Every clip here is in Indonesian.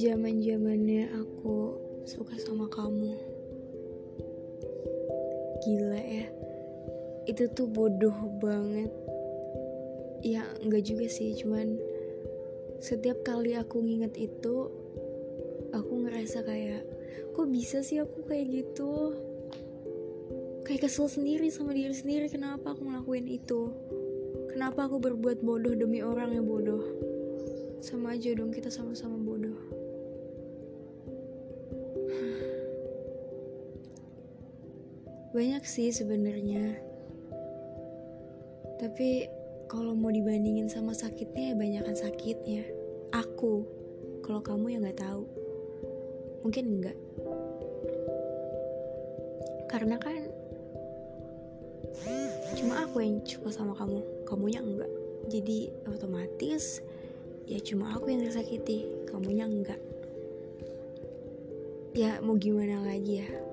zaman zamannya aku suka sama kamu. Gila ya. Itu tuh bodoh banget. Ya enggak juga sih cuman setiap kali aku nginget itu aku ngerasa kayak kok bisa sih aku kayak gitu? Kayak kesel sendiri sama diri sendiri kenapa aku ngelakuin itu? Kenapa aku berbuat bodoh demi orang yang bodoh? Sama aja dong kita sama-sama banyak sih sebenarnya. Tapi kalau mau dibandingin sama sakitnya ya banyakan sakitnya. Aku kalau kamu ya nggak tahu. Mungkin enggak karena kan cuma aku yang suka sama kamu. Kamunya enggak jadi otomatis ya cuma aku yang tersakiti. Kamunya enggak ya mau gimana lagi ya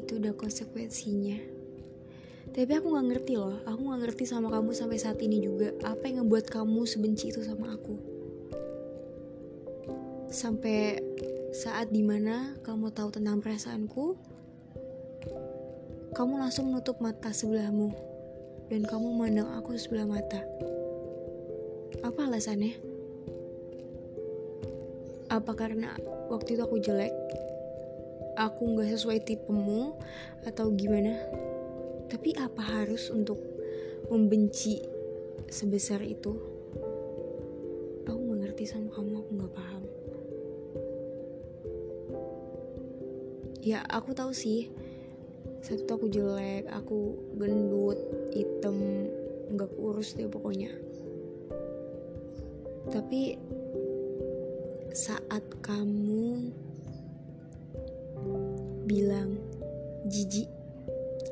itu udah konsekuensinya. Tapi aku nggak ngerti loh. Aku nggak ngerti sama kamu sampai saat ini juga. Apa yang ngebuat kamu sebenci itu sama aku? Sampai saat di mana kamu tahu tentang perasaanku kamu langsung menutup mata sebelahmu. Dan kamu memandang aku sebelah mata. Apa alasannya? Apa karena waktu itu aku jelek aku nggak sesuai tipemu atau gimana. Tapi apa harus untuk membenci sebesar itu? Aku nggak ngerti sama kamu aku nggak paham. Ya aku tahu sih. Satu aku jelek aku gendut hitam nggak kurus deh pokoknya. Tapi saat kamu bilang jijik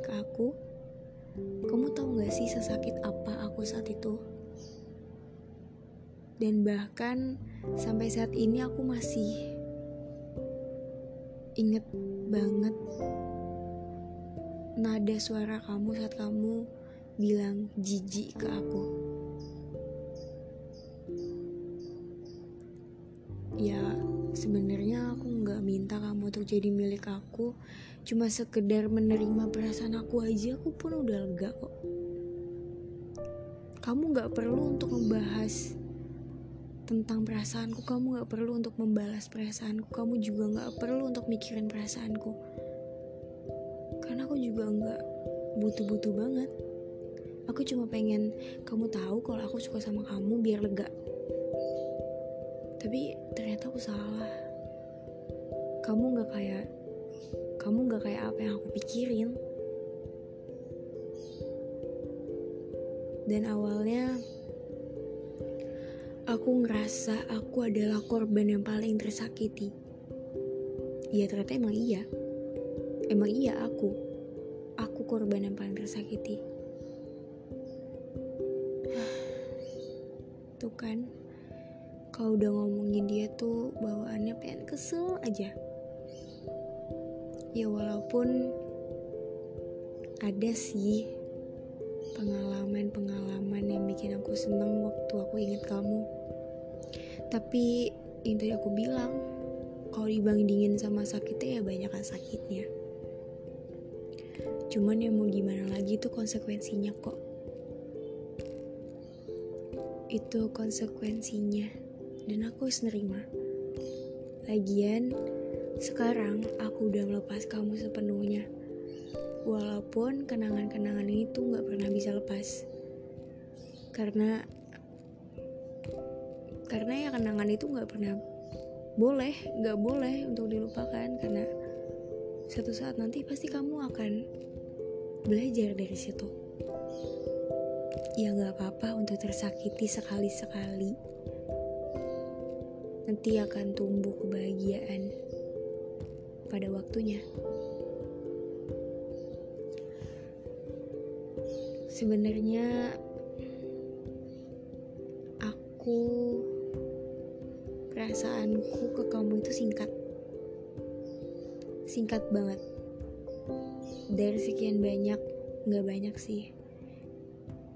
ke aku. Kamu tahu gak sih sesakit apa aku saat itu? Dan bahkan sampai saat ini aku masih inget banget nada suara kamu saat kamu bilang jijik ke aku. Ya sebenarnya aku minta kamu untuk jadi milik aku. Cuma sekedar menerima perasaan aku aja aku pun udah lega kok. Kamu nggak perlu untuk membahas tentang perasaanku. Kamu nggak perlu untuk membalas perasaanku. Kamu juga nggak perlu untuk mikirin perasaanku. Karena aku juga nggak butuh-butuh banget. Aku cuma pengen kamu tahu kalau aku suka sama kamu biar lega. Tapi ternyata aku salah kamu nggak kayak kamu nggak kayak apa yang aku pikirin. Dan awalnya aku ngerasa aku adalah korban yang paling tersakiti. Ya ternyata emang iya. Emang iya aku. Aku korban yang paling tersakiti. Tuh kan kalau udah ngomongin dia tuh bawaannya pengen kesel aja ya walaupun ada sih pengalaman-pengalaman yang bikin aku seneng waktu aku inget kamu. Tapi yang tadi aku bilang kalau dibandingin sama sakitnya ya banyak kan sakitnya. Cuman ya mau gimana lagi tuh konsekuensinya kok. Itu konsekuensinya. Dan aku harus nerima. Lagian sekarang aku udah melepas kamu sepenuhnya. Walaupun kenangan-kenangan itu gak pernah bisa lepas. Karena karena ya kenangan itu gak pernah boleh gak boleh untuk dilupakan. Karena satu saat nanti pasti kamu akan belajar dari situ. Ya gak apa-apa untuk tersakiti sekali-sekali. Nanti akan tumbuh kebahagiaan pada waktunya. Sebenarnya aku perasaanku ke kamu itu singkat. Singkat banget. Dari sekian banyak, nggak banyak sih.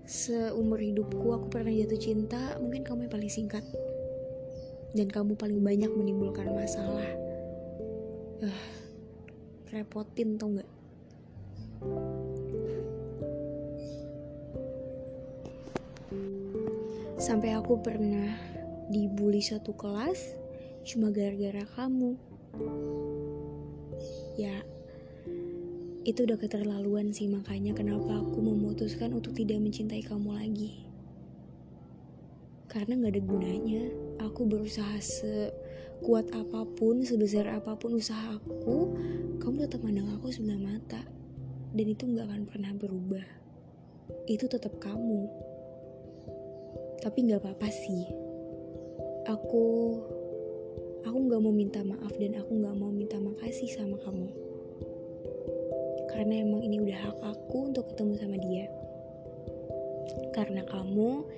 Seumur hidupku aku pernah jatuh cinta, mungkin kamu yang paling singkat. dan kamu paling banyak menimbulkan masalah. Uh, repotin tau gak? Sampai aku pernah dibully satu kelas cuma gara-gara kamu. Ya, itu udah keterlaluan sih makanya kenapa aku memutuskan untuk tidak mencintai kamu lagi. Karena gak ada gunanya, aku berusaha sekuat apa pun, sebesar apa pun usaha aku, kamu tetap mandang aku sebelah mata. Dan itu gak akan pernah berubah. Itu tetap kamu tapi nggak apa-apa sih aku aku nggak mau minta maaf dan aku nggak mau minta makasih sama kamu karena emang ini udah hak aku untuk ketemu sama dia karena kamu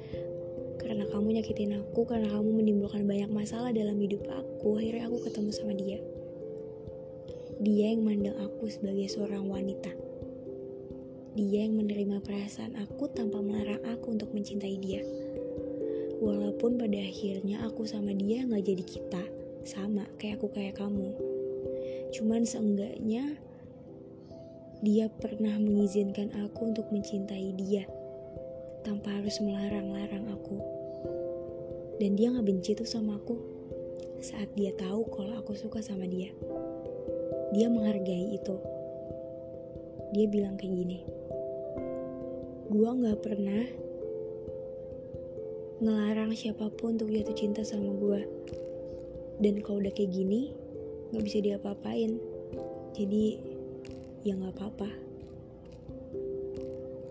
karena kamu nyakitin aku karena kamu menimbulkan banyak masalah dalam hidup aku akhirnya aku ketemu sama dia dia yang mandang aku sebagai seorang wanita dia yang menerima perasaan aku tanpa melarang aku untuk mencintai dia. Walaupun pada akhirnya aku sama dia nggak jadi kita, sama kayak aku kayak kamu. Cuman seenggaknya dia pernah mengizinkan aku untuk mencintai dia tanpa harus melarang-larang aku. Dan dia nggak benci tuh sama aku saat dia tahu kalau aku suka sama dia. Dia menghargai itu. Dia bilang kayak gini, gua nggak pernah ngelarang siapa pun untuk jatuh cinta sama gue dan kalau udah kayak gini nggak bisa diapa-apain jadi ya nggak apa-apa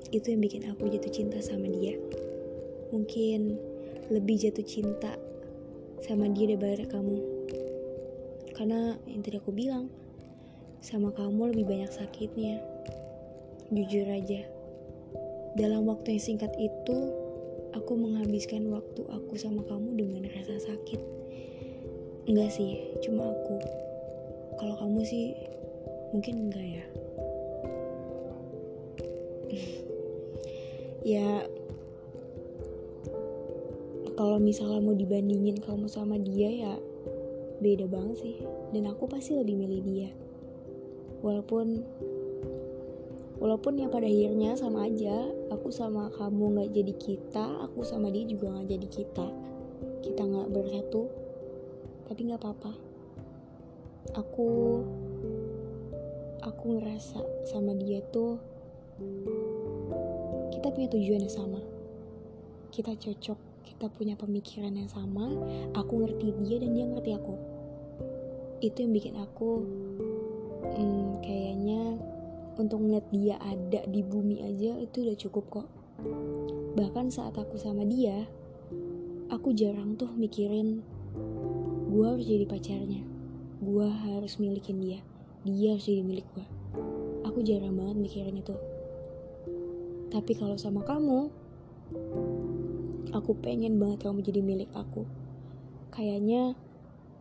itu yang bikin aku jatuh cinta sama dia mungkin lebih jatuh cinta sama dia daripada kamu karena yang tadi aku bilang sama kamu lebih banyak sakitnya jujur aja dalam waktu yang singkat itu aku menghabiskan waktu aku sama kamu dengan rasa sakit. Enggak sih, cuma aku. Kalau kamu sih mungkin enggak ya. ya kalau misalnya mau dibandingin kamu sama dia ya beda banget sih. Dan aku pasti lebih milih dia. Walaupun walaupun ya pada akhirnya sama aja. Aku sama kamu nggak jadi kita aku sama dia juga nggak jadi kita. Kita nggak bersatu tapi nggak apa-apa. Aku aku ngerasa sama dia tuh kita punya tujuan yang sama. Kita cocok kita punya pemikiran yang sama aku ngerti dia dan dia ngerti aku. Itu yang bikin aku hmm, kayaknya untuk ngeliat dia ada di bumi aja itu udah cukup kok. Bahkan saat aku sama dia aku jarang tuh mikirin gue harus jadi pacarnya. Gue harus milikin dia. Dia harus jadi milik gue aku jarang banget mikirin itu. Tapi kalau sama kamu aku pengen banget kamu jadi milik aku. Kayaknya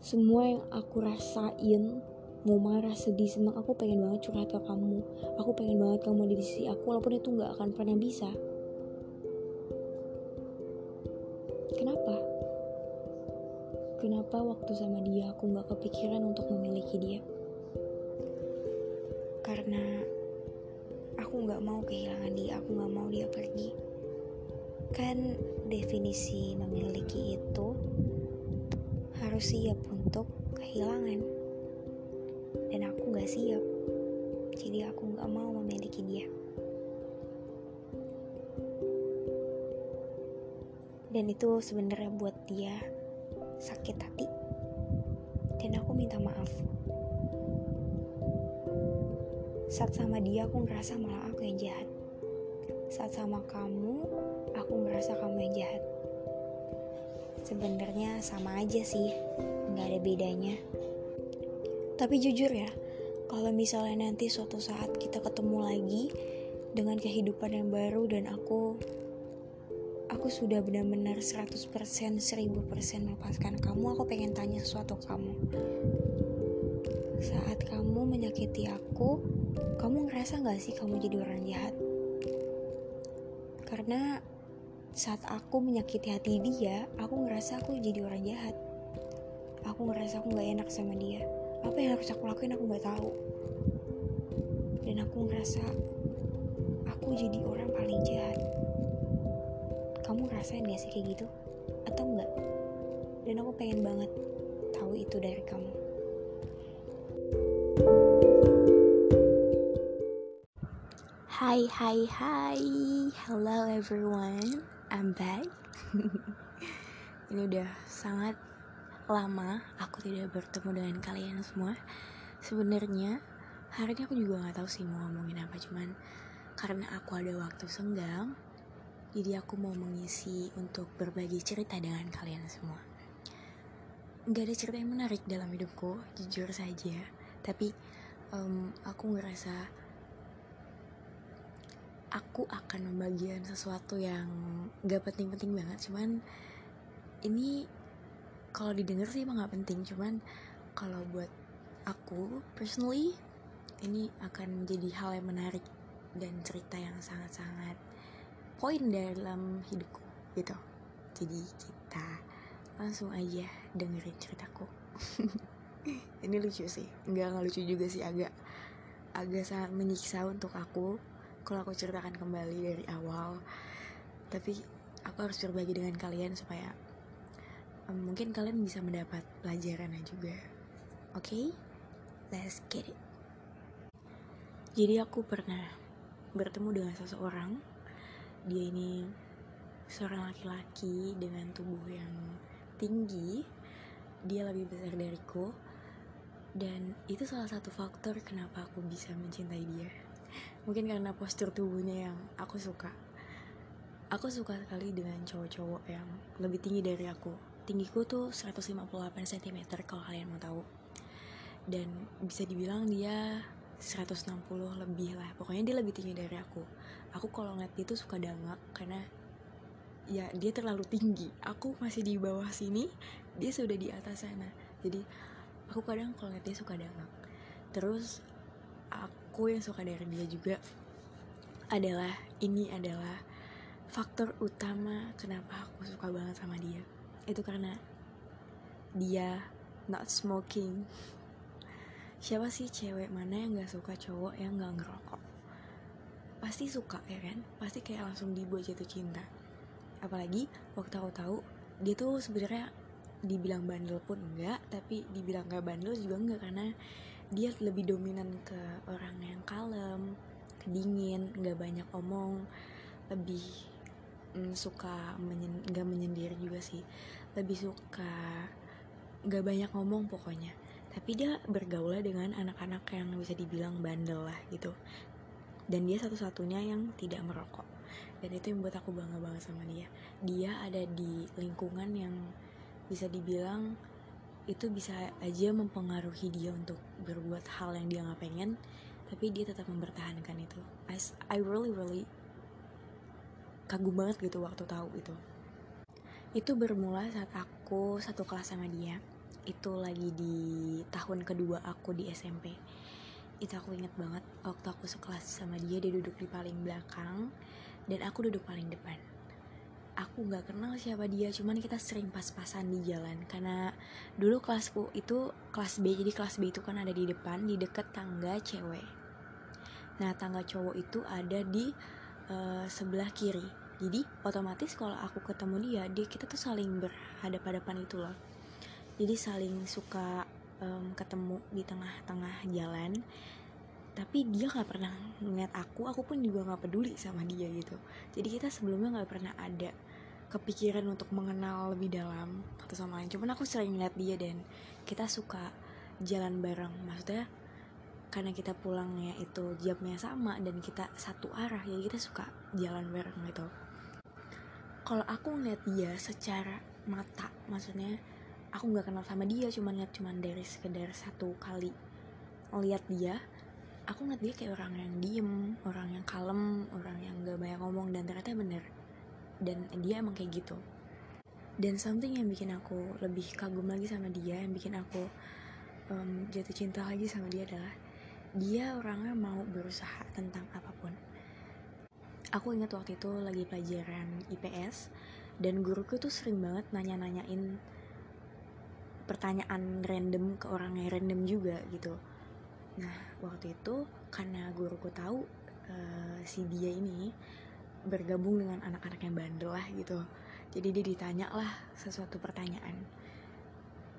semua yang aku rasain mau marah sedih senang aku pengen banget curhat ke kamu. Aku pengen banget kamu di sisi aku walaupun itu nggak akan pernah bisa. Kenapa? Kenapa waktu sama dia aku nggak kepikiran untuk memiliki dia? Karena aku nggak mau kehilangan dia aku nggak mau dia pergi kan definisi memiliki itu harus siap untuk kehilangan. Dan aku gak siap. Jadi aku gak mau memiliki dia. Dan itu sebenarnya buat dia sakit hati. Dan aku minta maaf. Saat sama dia aku ngerasa malah aku yang jahat. Saat sama kamu aku ngerasa kamu yang jahat sebenarnya sama aja sih nggak ada bedanya tapi jujur ya, kalau misalnya nanti suatu saat kita ketemu lagi dengan kehidupan yang baru dan aku aku sudah benar-benar 100% 1000% melepaskan kamu, aku pengen tanya sesuatu kamu. Saat kamu menyakiti aku, kamu ngerasa gak sih kamu jadi orang jahat? Karena saat aku menyakiti hati dia, aku ngerasa aku jadi orang jahat. aku ngerasa aku nggak enak sama dia. Apa yang harus aku lakuin aku nggak tahu. Dan aku ngerasa aku jadi orang paling jahat. Kamu ngerasain gak sih kayak gitu? Atau enggak dan aku pengen banget tahu itu dari kamu. Hai hai hai. Hello everyone I'm back. Ini udah sangat lama aku tidak bertemu dengan kalian semua. Sebenarnya hari ini aku juga nggak tahu sih mau ngomongin apa cuman karena aku ada waktu senggang jadi aku mau mengisi untuk berbagi cerita dengan kalian semua. Nggak ada cerita yang menarik dalam hidupku jujur saja. Tapi um, aku ngerasa aku akan membagikan sesuatu yang gak penting-penting banget. Cuman ini kalau didengar sih emang gak penting. Cuman kalau buat aku personally ini akan menjadi hal yang menarik dan cerita yang sangat-sangat poin dalam hidupku gitu. Jadi kita langsung aja dengerin ceritaku. Ini lucu sih. Nggak nggak lucu juga sih. Agak agak sangat menyiksa untuk aku kalau aku ceritakan kembali dari awal tapi aku harus berbagi dengan kalian supaya um, mungkin kalian bisa mendapat pelajarannya juga. Oke, okay? let's get it. Jadi aku pernah bertemu dengan seseorang. Dia ini seorang laki-laki dengan tubuh yang tinggi. Dia lebih besar dariku. Dan itu salah satu faktor kenapa aku bisa mencintai dia. Mungkin karena postur tubuhnya yang aku suka. Aku suka sekali dengan cowok-cowok yang lebih tinggi dari aku. Tinggiku tuh 158 cm kalau kalian mau tahu. Dan bisa dibilang dia 160 lebih lah. Pokoknya dia lebih tinggi dari aku. Aku kalau ngeliat dia tuh suka dangak karena ya dia terlalu tinggi. Aku masih di bawah sini dia sudah di atas sana. Jadi aku kadang kalau ngeliat dia suka dangak terus aku yang suka dari dia juga adalah ini adalah faktor utama kenapa aku suka banget sama dia. Itu karena dia not smoking. Siapa sih cewek mana yang gak suka cowok yang gak ngerokok? Pasti suka ya kan? Pasti kayak langsung dibuat jatuh cinta. Apalagi waktu aku tahu dia tuh sebenarnya dibilang bandel pun enggak tapi dibilang gak bandel juga enggak karena dia lebih dominan ke orang yang kalem kedingin nggak banyak omong lebih mm, suka menyen gak menyendiri juga sih. Lebih suka gak banyak ngomong pokoknya. Tapi dia bergaul dengan anak-anak yang bisa dibilang bandel lah gitu. Dan dia satu-satunya yang tidak merokok. Dan itu yang buat aku bangga banget sama dia. Dia ada di lingkungan yang bisa dibilang itu bisa aja mempengaruhi dia untuk berbuat hal yang dia nggak pengen tapi dia tetap mempertahankan itu. I, I really really kagum banget gitu waktu tahu itu. Itu bermula saat aku satu kelas sama dia. Itu lagi di tahun kedua aku di SMP itu aku inget banget waktu aku sekelas sama dia dia duduk di paling belakang dan aku duduk paling depan aku gak kenal siapa dia cuman kita sering pas-pasan di jalan. Karena dulu kelasku itu kelas B jadi kelas B itu kan ada di depan di deket tangga cewek. Nah tangga cowok itu ada di uh, sebelah kiri. Jadi otomatis kalau aku ketemu dia dia kita tuh saling berhadapan-hadapan itu loh. Jadi saling suka um, ketemu di tengah-tengah jalan tapi dia nggak pernah ngeliat aku aku pun juga nggak peduli sama dia gitu. Jadi kita sebelumnya nggak pernah ada kepikiran untuk mengenal lebih dalam satu sama lain. Cuman aku sering ngeliat dia dan kita suka jalan bareng. Maksudnya karena kita pulangnya itu jamnya sama dan kita satu arah ya kita suka jalan bareng gitu. Kalau aku ngeliat dia secara mata maksudnya aku nggak kenal sama dia cuma lihat cuma dari sekedar satu kali lihat dia aku ngeliat dia kayak orang yang diem orang yang kalem orang yang gak banyak ngomong dan ternyata bener. Dan dia emang kayak gitu. Dan something yang bikin aku lebih kagum lagi sama dia yang bikin aku um, jatuh cinta lagi sama dia adalah dia orangnya mau berusaha tentang apa pun. Aku ingat waktu itu lagi pelajaran IPS dan guruku tuh sering banget nanya-nanyain pertanyaan random ke orang yang random juga gitu. Nah waktu itu karena guruku tahu uh, si dia ini bergabung dengan anak-anak yang bandel lah gitu. Jadi dia ditanya lah sesuatu pertanyaan.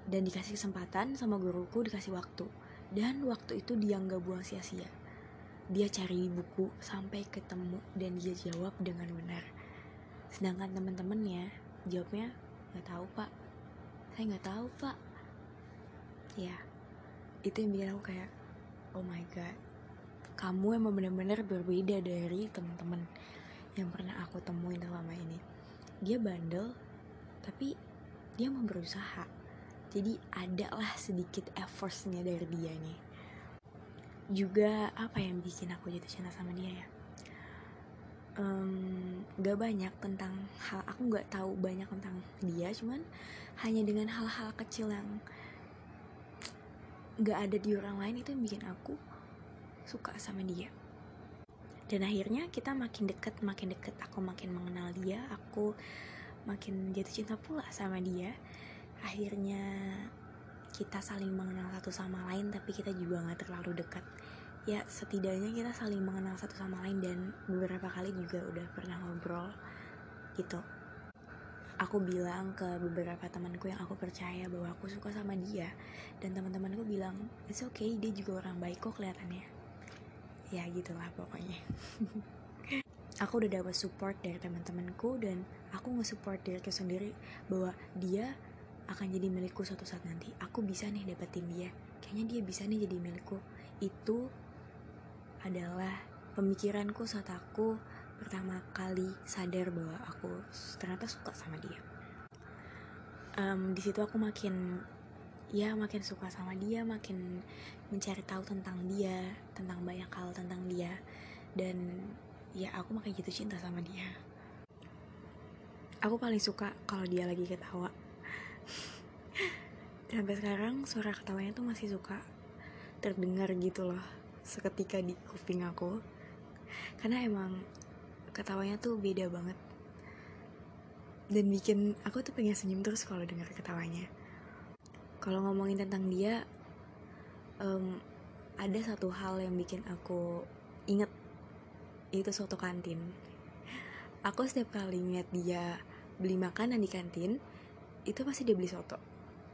Dan dikasih kesempatan sama guruku dikasih waktu. Dan waktu itu dia nggak buang sia-sia. Dia cari buku sampai ketemu dan dia jawab dengan benar. Sedangkan teman-temannya jawabnya nggak tahu pak. Saya nggak tahu pak. Ya itu yang bikin aku kayak oh my god. Kamu emang benar-benar berbeda dari teman-teman yang pernah aku temuin selama ini. Dia bandel tapi dia mau berusaha. Jadi ada lah sedikit effortnya dari dia nih. Juga apa yang bikin aku jatuh cinta sama dia ya? Um, gak banyak tentang hal aku gak tahu banyak tentang dia cuman hanya dengan hal-hal kecil yang gak ada di orang lain itu yang bikin aku suka sama dia. Dan akhirnya kita makin deket makin deket. Aku makin mengenal dia aku makin jatuh cinta pula sama dia. Akhirnya kita saling mengenal satu sama lain tapi kita juga nggak terlalu dekat. Ya setidaknya kita saling mengenal satu sama lain dan beberapa kali juga udah pernah ngobrol gitu aku bilang ke beberapa temanku yang aku percaya bahwa aku suka sama dia. Dan teman-temanku bilang it's okay dia juga orang baik kok kelihatannya. Ya gitulah pokoknya. Aku udah dapat support dari teman-temanku dan aku nge-support diriku sendiri bahwa dia akan jadi milikku suatu saat nanti. Aku bisa nih dapetin dia. Kayaknya dia bisa nih jadi milikku. Itu adalah pemikiranku saat aku pertama kali sadar bahwa aku ternyata suka sama dia. Um, di situ aku makin ya makin suka sama dia makin mencari tahu tentang dia tentang banyak hal tentang dia. Dan ya aku makin jatuh cinta sama dia. Aku paling suka kalau dia lagi ketawa. Sampai sekarang suara ketawanya tuh masih suka terdengar gitu loh seketika di kuping aku. Karena emang ketawanya tuh beda banget. Dan bikin aku tuh pengen senyum terus kalau dengar ketawanya. Kalau ngomongin tentang dia um, ada satu hal yang bikin aku inget. Itu soto kantin. Aku setiap kali ngeliat dia beli makanan di kantin itu pasti dia beli soto.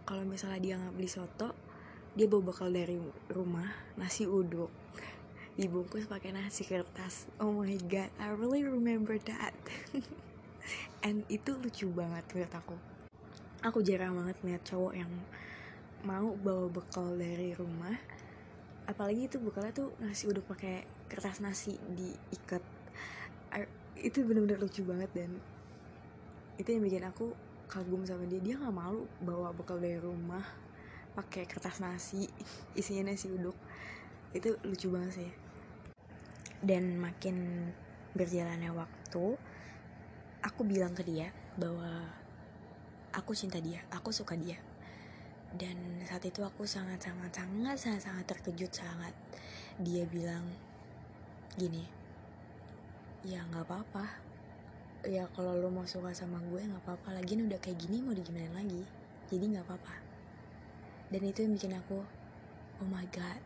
Kalau misalnya dia nggak beli soto dia bawa bekal dari rumah nasi uduk dibungkus pakai nasi kertas. Oh my god I really remember that. And itu lucu banget menurut aku. Aku jarang banget ngeliat cowok yang mau bawa bekal dari rumah. Apalagi itu bekalnya tuh nasi uduk pakai kertas nasi diikat. Itu bener-bener lucu banget dan itu yang bikin aku kagum sama dia. Dia nggak malu bawa bekal dari rumah pakai kertas nasi isinya nasi uduk. Itu lucu banget sih dan makin berjalannya waktu aku bilang ke dia bahwa aku cinta dia aku suka dia. Dan saat itu aku sangat sangat sangat sangat sangat terkejut sangat dia bilang gini ya nggak apa-apa. Ya kalau lo mau suka sama gue nggak apa-apa. Lagi udah kayak gini mau digimana lagi? Jadi nggak apa-apa. Dan itu yang bikin aku oh my god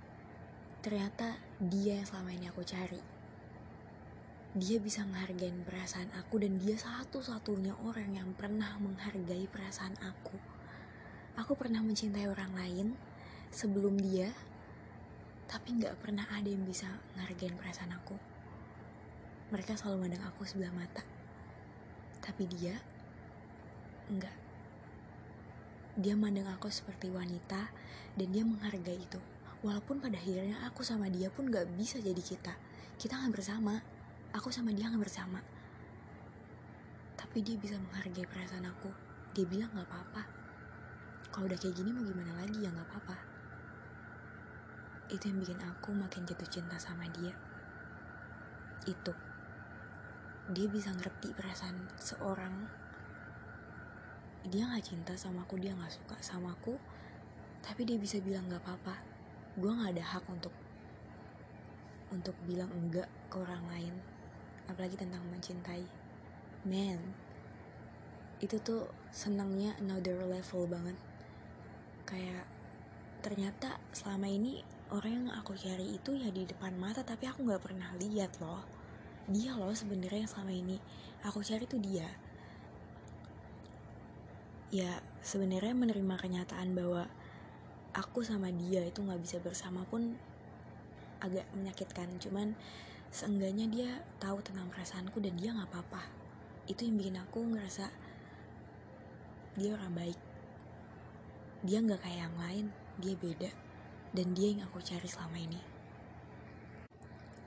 ternyata dia yang selama ini aku cari dia bisa menghargai perasaan aku dan dia satu-satunya orang yang pernah menghargai perasaan aku Aku pernah mencintai orang lain sebelum dia, tapi nggak pernah ada yang bisa ngargain perasaan aku. Mereka selalu mandang aku sebelah mata, tapi dia enggak. Dia mandang aku seperti wanita dan dia menghargai itu. Walaupun pada akhirnya aku sama dia pun gak bisa jadi kita. Kita gak bersama. Aku sama dia gak bersama. Tapi dia bisa menghargai perasaan aku. Dia bilang gak apa-apa kalau udah kayak gini mau gimana lagi ya nggak apa-apa itu yang bikin aku makin jatuh cinta sama dia itu dia bisa ngerti perasaan seorang dia nggak cinta sama aku dia nggak suka sama aku tapi dia bisa bilang nggak apa-apa gue nggak ada hak untuk untuk bilang enggak ke orang lain apalagi tentang mencintai. Man itu tuh senangnya another level banget. Kayak ternyata selama ini orang yang aku cari itu ya di depan mata tapi aku nggak pernah lihat loh. Dia loh sebenarnya yang selama ini aku cari tuh dia. Ya sebenarnya menerima kenyataan bahwa aku sama dia itu nggak bisa bersama pun agak menyakitkan. Cuman seenggaknya dia tahu tentang perasaanku dan dia nggak apa-apa. Itu yang bikin aku ngerasa dia orang baik. Dia nggak kayak yang lain dia beda. Dan dia yang aku cari selama ini.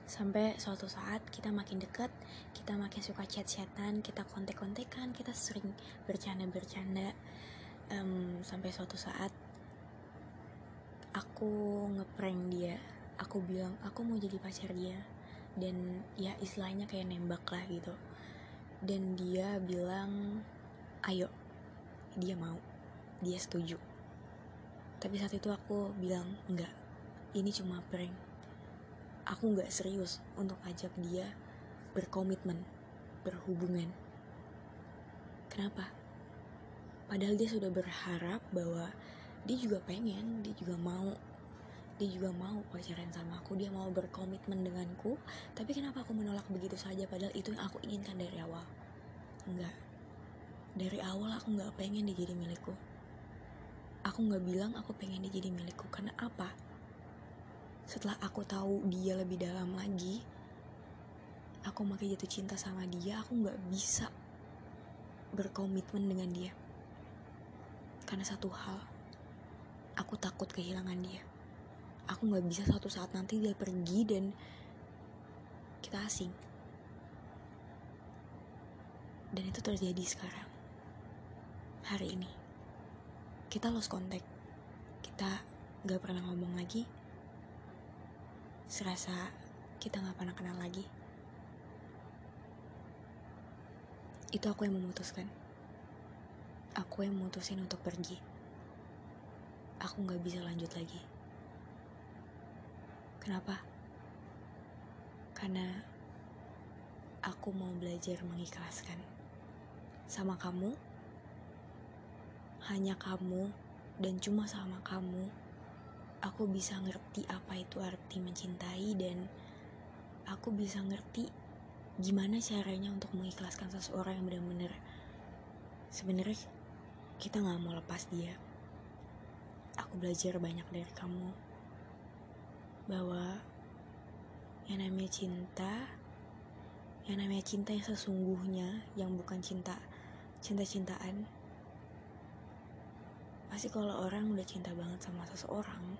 Sampai suatu saat kita makin dekat kita makin suka chat-chatan kita kontek-kontekan kita sering bercanda-bercanda. Um, sampai suatu saat aku ngeprank dia. Aku bilang aku mau jadi pacar dia. Dan ya istilahnya kayak nembak lah gitu. Dan dia bilang ayo. Dia mau. Dia setuju. Tapi saat itu aku bilang enggak. Ini cuma prank. Aku nggak serius untuk ajak dia berkomitmen berhubungan. Kenapa? Padahal dia sudah berharap bahwa dia juga pengen dia juga mau. Dia juga mau pacaran sama aku dia mau berkomitmen denganku. Tapi kenapa aku menolak begitu saja? Padahal itu yang aku inginkan dari awal. Enggak. Dari awal aku nggak pengen dia jadi milikku. Aku nggak bilang aku pengen dia jadi milikku. Karena apa? Setelah aku tahu dia lebih dalam lagi aku makin jatuh cinta sama dia aku nggak bisa berkomitmen dengan dia. Karena satu hal aku takut kehilangan dia aku nggak bisa suatu saat nanti dia pergi dan kita asing dan itu terjadi sekarang hari ini kita lost contact kita nggak pernah ngomong lagi serasa kita gak pernah kenal lagi. Itu aku yang memutuskan. Aku yang memutusin untuk pergi. Aku gak bisa lanjut lagi. Kenapa? Karena aku mau belajar mengikhlaskan. Sama kamu, hanya kamu dan cuma sama kamu aku bisa ngerti apa itu arti mencintai dan aku bisa ngerti gimana caranya untuk mengikhlaskan seseorang yang benar-benar sebenarnya kita nggak mau lepas dia aku belajar banyak dari kamu. Bahwa yang namanya cinta yang namanya cinta yang sesungguhnya yang bukan cinta cinta-cintaan pasti kalau orang udah cinta banget sama seseorang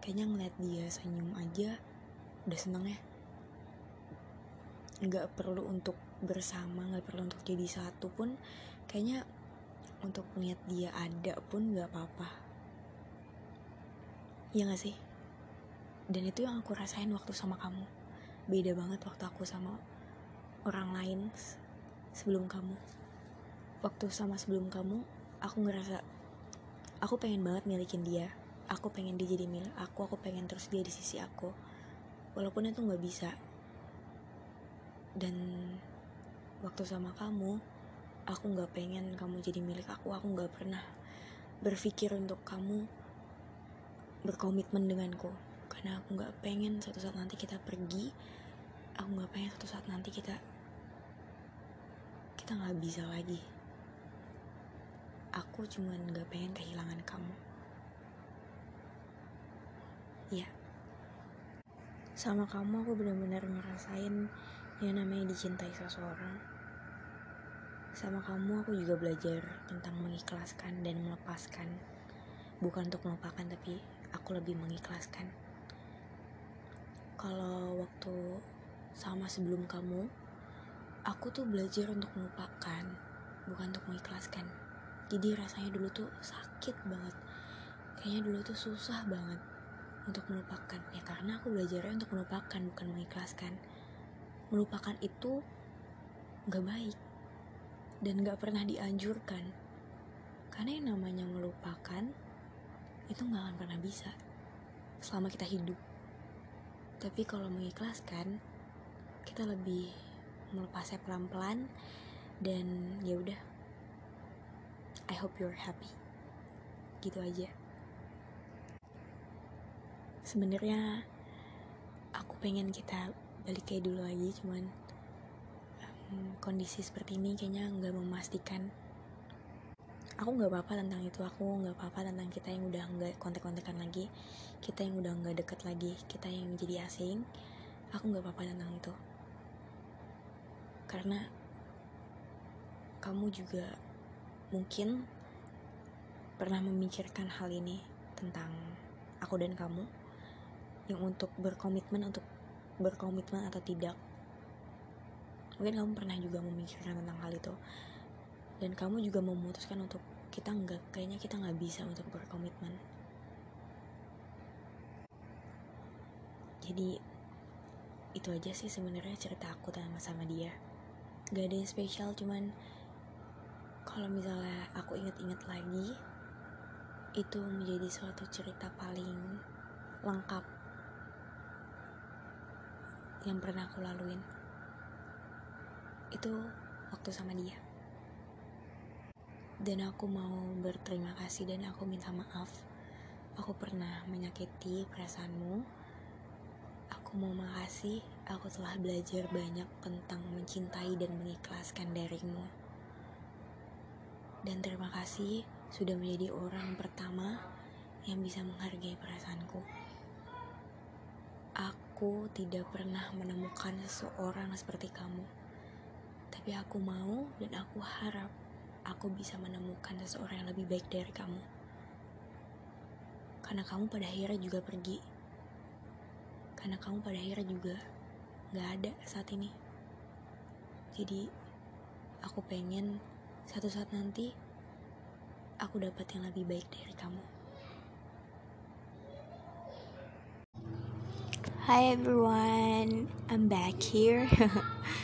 kayaknya ngeliat dia senyum aja udah seneng ya. Nggak perlu untuk bersama nggak perlu untuk jadi satu pun kayaknya untuk melihat dia ada pun nggak apa-apa ya gak sih? Dan itu yang aku rasain waktu sama kamu. Beda banget waktu aku sama orang lain sebelum kamu. Waktu sama sebelum kamu aku ngerasa aku pengen banget milikin dia. Aku pengen dia jadi milik aku aku pengen terus dia di sisi aku. Walaupun itu nggak bisa. Dan waktu sama kamu aku nggak pengen kamu jadi milik aku. Aku nggak pernah berpikir untuk kamu berkomitmen denganku. Karena aku nggak pengen suatu saat nanti kita pergi aku nggak pengen suatu saat nanti kita kita nggak bisa lagi. Aku cuman nggak pengen kehilangan kamu. Ya sama kamu aku benar-benar ngerasain yang namanya dicintai seseorang. Sama kamu aku juga belajar tentang mengikhlaskan dan melepaskan. Bukan untuk melupakan tapi aku lebih mengikhlaskan. Kalau waktu sama sebelum kamu aku tuh belajar untuk melupakan bukan untuk mengikhlaskan. Jadi rasanya dulu tuh sakit banget. Kayaknya dulu tuh susah banget untuk melupakan. Ya karena aku belajarnya untuk melupakan bukan mengikhlaskan. Melupakan itu gak baik dan gak pernah dianjurkan. Karena yang namanya melupakan itu gak akan pernah bisa selama kita hidup. Tapi kalau mengikhlaskan kita lebih melepasnya pelan-pelan dan ya udah. I hope you're happy. Gitu aja. Sebenarnya aku pengen kita balik kayak dulu lagi cuman um, kondisi seperti ini kayaknya nggak memastikan aku nggak apa-apa tentang itu aku nggak apa-apa tentang kita yang udah nggak kontak-kontakan lagi kita yang udah nggak deket lagi kita yang jadi asing. Aku nggak apa-apa tentang itu. Karena kamu juga mungkin pernah memikirkan hal ini tentang aku dan kamu yang untuk berkomitmen untuk berkomitmen atau tidak. Mungkin kamu pernah juga memikirkan tentang hal itu. Dan kamu juga memutuskan untuk kita nggak kayaknya kita nggak bisa untuk berkomitmen. Jadi itu aja sih sebenarnya cerita aku sama sama dia. Gak ada yang spesial cuman kalau misalnya aku inget-inget lagi itu menjadi suatu cerita paling lengkap yang pernah aku laluin. Itu waktu sama dia dan aku mau berterima kasih dan aku minta maaf. Aku pernah menyakiti perasaanmu. Aku mau makasih. Aku telah belajar banyak tentang mencintai dan mengikhlaskan darimu dan terima kasih sudah menjadi orang pertama yang bisa menghargai perasaanku. Aku tidak pernah menemukan seseorang seperti kamu, tapi aku mau dan aku harap aku bisa menemukan seseorang yang lebih baik dari kamu. Karena kamu pada akhirnya juga pergi. Karena kamu pada akhirnya juga gak ada saat ini. Jadi, aku pengen satu saat nanti aku dapat yang lebih baik dari kamu. Hi everyone, I'm back here.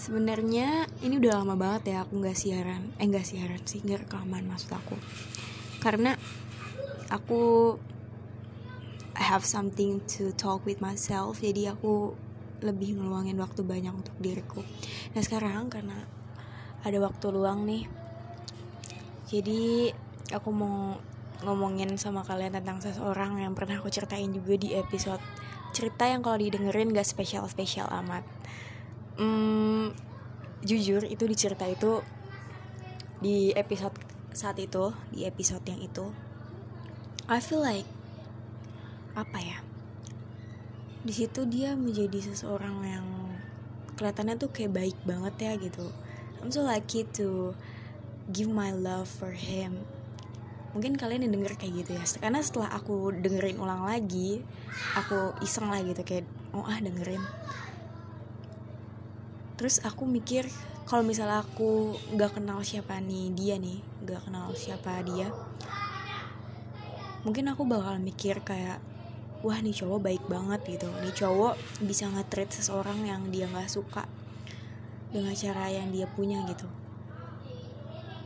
Sebenarnya ini udah lama banget ya aku nggak siaran, eh nggak siaran sih, nggak rekaman maksud aku. Karena aku I have something to talk with myself, jadi aku lebih ngeluangin waktu banyak untuk diriku. Nah sekarang karena ada waktu luang nih, jadi aku mau ngomongin sama kalian tentang seseorang yang pernah aku ceritain juga di episode cerita yang kalau didengerin gak spesial-spesial amat. Hmm, jujur itu di cerita itu di episode saat itu di episode yang itu I feel like apa ya di situ dia menjadi seseorang yang kelihatannya tuh kayak baik banget ya gitu. I'm so lucky to give my love for him. Mungkin kalian yang denger kayak gitu ya karena setelah aku dengerin ulang lagi aku iseng lah gitu kayak oh ah dengerin terus aku mikir kalau misalnya aku nggak kenal siapa nih dia nih nggak kenal siapa dia mungkin aku bakal mikir kayak wah nih cowok baik banget gitu. Nih cowok bisa nge-treat seseorang yang dia nggak suka dengan cara yang dia punya gitu.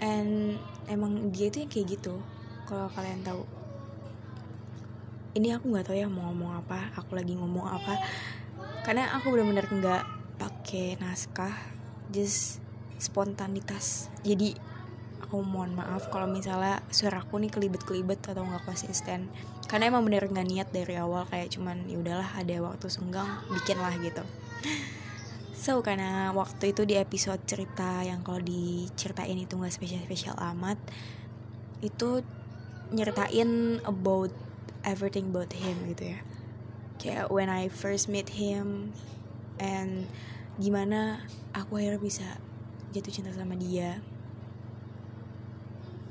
And emang dia itu yang kayak gitu kalau kalian tahu. Ini aku nggak tahu ya mau ngomong apa aku lagi ngomong apa. Karena aku benar-benar nggak pakai naskah just spontanitas. Jadi aku mohon maaf kalau misalnya suara aku nih kelibet-kelibet atau nggak konsisten. Karena emang bener nggak niat dari awal kayak cuman ya udahlah ada waktu senggang bikin lah gitu. So karena waktu itu di episode cerita yang kalau diceritain itu nggak spesial-spesial amat itu nyeritain about everything about him gitu ya. Kayak when I first meet him and gimana aku akhirnya bisa jatuh cinta sama dia.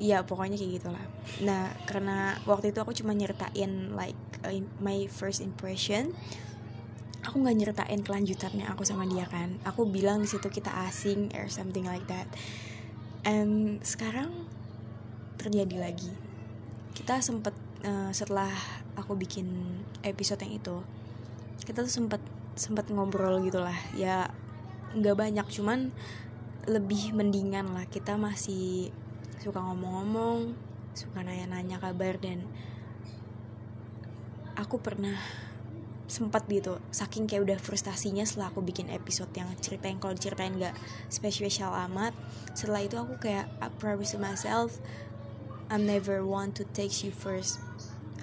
Ya pokoknya kayak gitulah. Nah karena waktu itu aku cuma nyeritain like uh, my first impression aku nggak nyeritain kelanjutannya aku sama dia kan. Aku bilang di situ kita asing or something like that. And sekarang terjadi lagi. Kita sempet uh, setelah aku bikin episode yang itu kita tuh sempet sempet ngobrol gitulah. Ya nggak banyak cuman lebih mendingan lah. Kita masih suka ngomong-ngomong suka nanya-nanya kabar dan aku pernah sempat gitu saking kayak udah frustasinya setelah aku bikin episode yang ceritain kalau diceritain gak spesial amat. Setelah itu aku kayak I promise to myself I'm never want to take you first.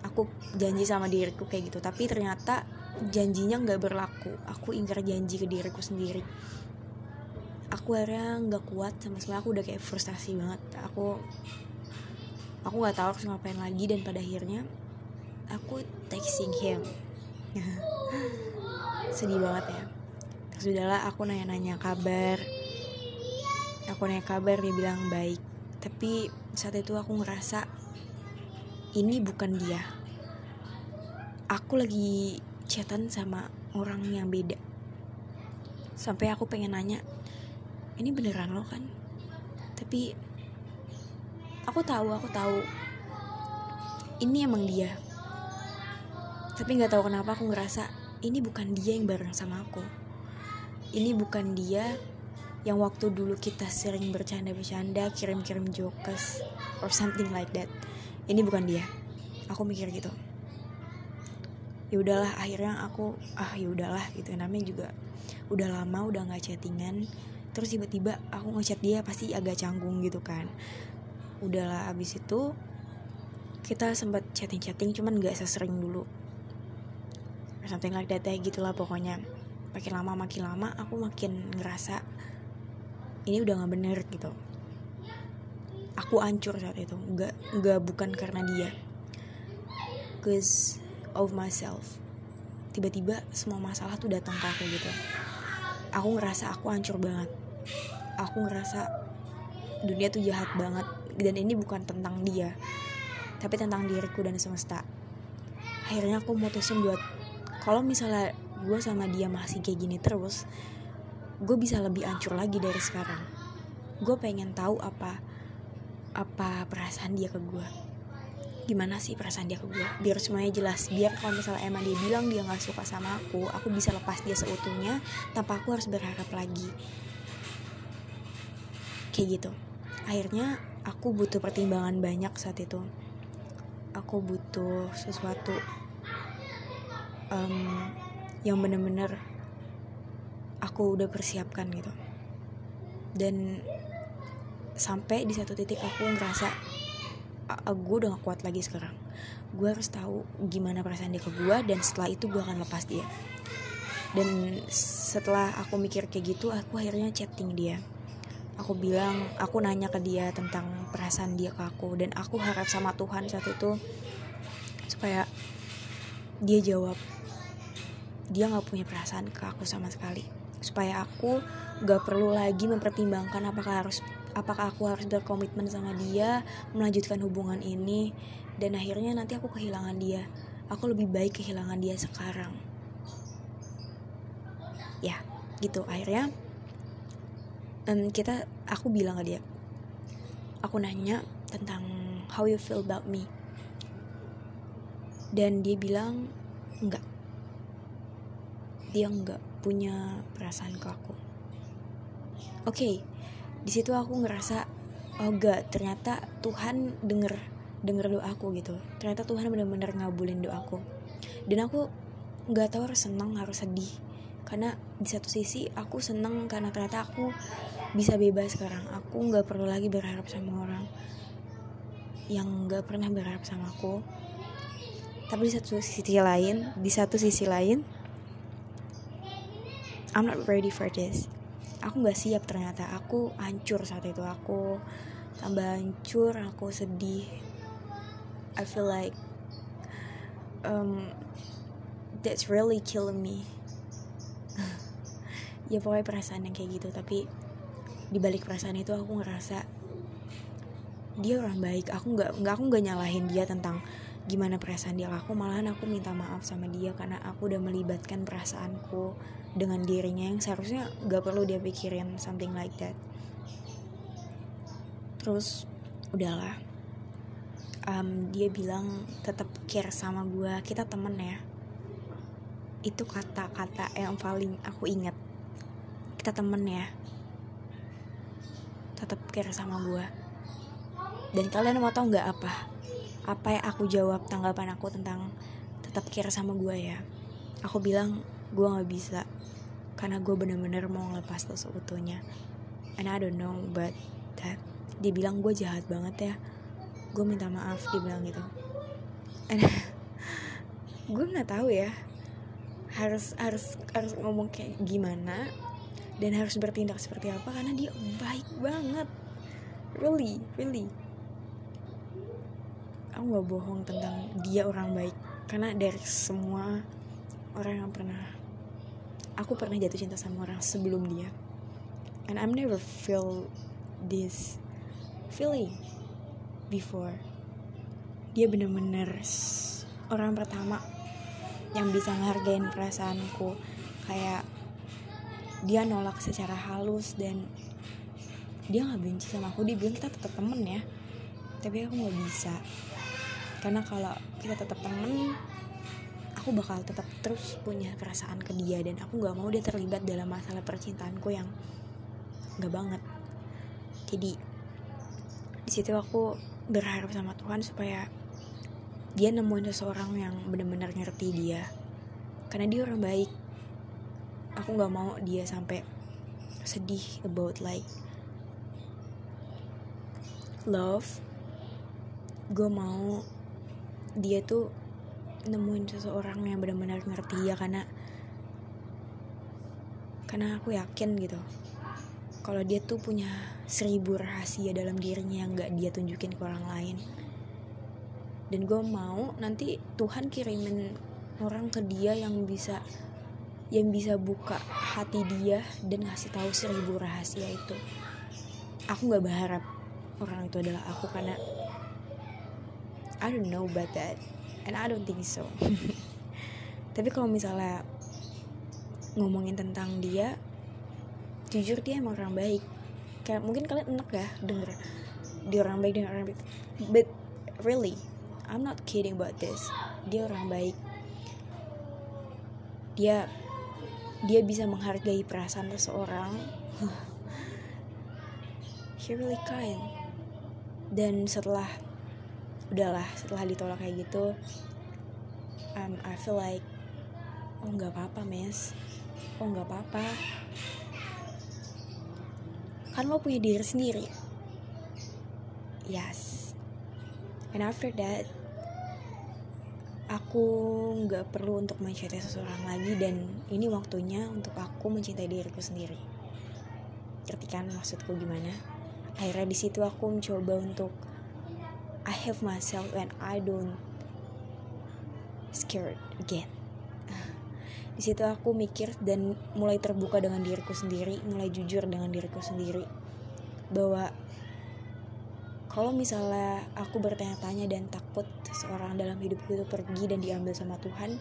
Aku janji sama diriku kayak gitu tapi ternyata janjinya nggak berlaku. Aku ingkar janji ke diriku sendiri. Aku akhirnya nggak kuat sama sekali. Aku udah kayak frustasi banget. Aku aku nggak tahu harus ngapain lagi dan pada akhirnya aku texting him. Sedih banget ya. Terus udahlah aku nanya-nanya kabar. Aku nanya kabar dia bilang baik. Tapi saat itu aku ngerasa ini bukan dia. Aku lagi chatan sama orang yang beda. Sampai aku pengen nanya ini beneran lo kan? Tapi aku tahu aku tahu. Ini emang dia. Tapi nggak tahu kenapa aku ngerasa ini bukan dia yang bareng sama aku. Ini bukan dia yang waktu dulu kita sering bercanda-bercanda kirim-kirim jokes or something like that. Ini bukan dia. Aku mikir gitu ya udahlah akhirnya aku ah ya udahlah gitu. Namanya juga udah lama udah nggak chattingan. Terus tiba-tiba aku ngechat dia pasti agak canggung gitu kan. Udahlah abis itu kita sempat chatting-chatting cuman nggak sesering dulu. Something like that ya gitulah pokoknya. Makin lama makin lama aku makin ngerasa ini udah nggak bener gitu. Aku ancur saat itu. Nggak nggak bukan karena dia. Cause of myself. Tiba-tiba semua masalah tuh datang ke aku gitu. Aku ngerasa aku hancur banget. Aku ngerasa dunia tuh jahat banget. Dan ini bukan tentang dia tapi tentang diriku dan semesta. Akhirnya aku mutusin buat kalau misalnya gue sama dia masih kayak gini terus gue bisa lebih ancur lagi dari sekarang. Gue pengen tahu apa apa perasaan dia ke gue gimana sih perasaan dia ke gue biar semuanya jelas. Biar kalau misalnya emang dia bilang dia nggak suka sama aku aku bisa lepas dia seutuhnya tanpa aku harus berharap lagi. Kayak gitu. Akhirnya aku butuh pertimbangan banyak saat itu. Aku butuh sesuatu um, yang bener-bener aku udah persiapkan gitu. Dan sampai di satu titik aku ngerasa gue udah gak kuat lagi sekarang. Gue harus tahu gimana perasaan dia ke gue dan setelah itu gue akan lepas dia. Dan setelah aku mikir kayak gitu aku akhirnya chatting dia. Aku bilang aku nanya ke dia tentang perasaan dia ke aku dan aku harap sama Tuhan saat itu supaya dia jawab dia nggak punya perasaan ke aku sama sekali. Supaya aku gak perlu lagi mempertimbangkan apakah harus apakah aku harus berkomitmen sama dia melanjutkan hubungan ini dan akhirnya nanti aku kehilangan dia. Aku lebih baik kehilangan dia sekarang. Ya gitu. Akhirnya um, kita aku bilang ke dia. Aku nanya tentang how you feel about me. Dan dia bilang enggak. Dia enggak punya perasaan ke aku. Oke okay, di situ aku ngerasa oh enggak ternyata Tuhan denger denger doaku gitu. Ternyata Tuhan benar-benar ngabulin doaku dan aku nggak tahu harus senang harus sedih. Karena di satu sisi aku seneng karena ternyata aku bisa bebas sekarang. Aku nggak perlu lagi berharap sama orang yang nggak pernah berharap sama aku. Tapi di satu sisi lain di satu sisi lain I'm not ready for this aku nggak siap ternyata aku hancur saat itu aku tambah hancur aku sedih. I feel like um, that's really killing me. Ya pokoknya perasaan yang kayak gitu tapi di balik perasaan itu aku ngerasa dia orang baik. Aku nggak nggak aku nggak nyalahin dia tentang gimana perasaan dia aku malahan aku minta maaf sama dia karena aku udah melibatkan perasaanku dengan dirinya yang seharusnya gak perlu dia pikirin something like that. Terus udahlah. Um, dia bilang tetap care sama gue kita temen ya. Itu kata-kata yang paling aku ingat. Kita temen ya. Tetap care sama gue dan kalian mau tau nggak apa apa yang aku jawab tanggapan aku tentang tetap care sama gue ya. Aku bilang gue nggak bisa karena gue bener-bener mau ngelepas lo seutuhnya. And I don't know but that dia bilang gue jahat banget ya. Gue minta maaf dia bilang gitu. And gue nggak tahu ya harus harus harus ngomong kayak gimana dan harus bertindak seperti apa karena dia baik banget. Really really aku nggak bohong tentang dia orang baik. Karena dari semua orang yang pernah aku pernah jatuh cinta sama orang sebelum dia. And I'm never feel this feeling before. Dia bener-bener orang pertama yang bisa ngehargain perasaanku. Kayak dia nolak secara halus dan dia nggak benci sama aku. Dia bilang kita tetap temen ya. Tapi aku nggak bisa karena kalau kita tetap temen aku bakal tetap terus punya perasaan ke dia. Dan aku nggak mau dia terlibat dalam masalah percintaanku yang nggak banget. Jadi di situ aku berharap sama Tuhan supaya dia nemuin seseorang yang benar-benar ngerti dia. Karena dia orang baik. Aku nggak mau dia sampai sedih about like love. Gue mau dia tuh nemuin seseorang yang benar-benar ngerti ya karena karena aku yakin gitu. Kalau dia tuh punya seribu rahasia dalam dirinya yang gak dia tunjukin ke orang lain. Dan gue mau nanti Tuhan kirimin orang ke dia yang bisa yang bisa buka hati dia dan ngasih tahu seribu rahasia itu. Aku nggak berharap orang itu adalah aku karena I don't know about that. And I don't think so. Tapi kalau misalnya ngomongin tentang dia jujur dia emang orang baik. Kayak mungkin kalian enak ya denger dia orang baik dengan orang baik. But really I'm not kidding about this. Dia orang baik. Dia dia bisa menghargai perasaan seseorang. She really kind. Dan setelah udahlah setelah ditolak kayak gitu um, I feel like oh nggak apa-apa mes. Oh nggak apa-apa. Kan lo punya diri sendiri. Yes. And after that aku nggak perlu untuk mencintai seseorang lagi dan ini waktunya untuk aku mencintai diriku sendiri. Ngerti kan maksudku gimana? Akhirnya di situ aku mencoba untuk I have myself and I don't scared again. Di situ aku mikir dan mulai terbuka dengan diriku sendiri mulai jujur dengan diriku sendiri bahwa kalau misalnya aku bertanya-tanya dan takut seseorang dalam hidupku itu pergi dan diambil sama Tuhan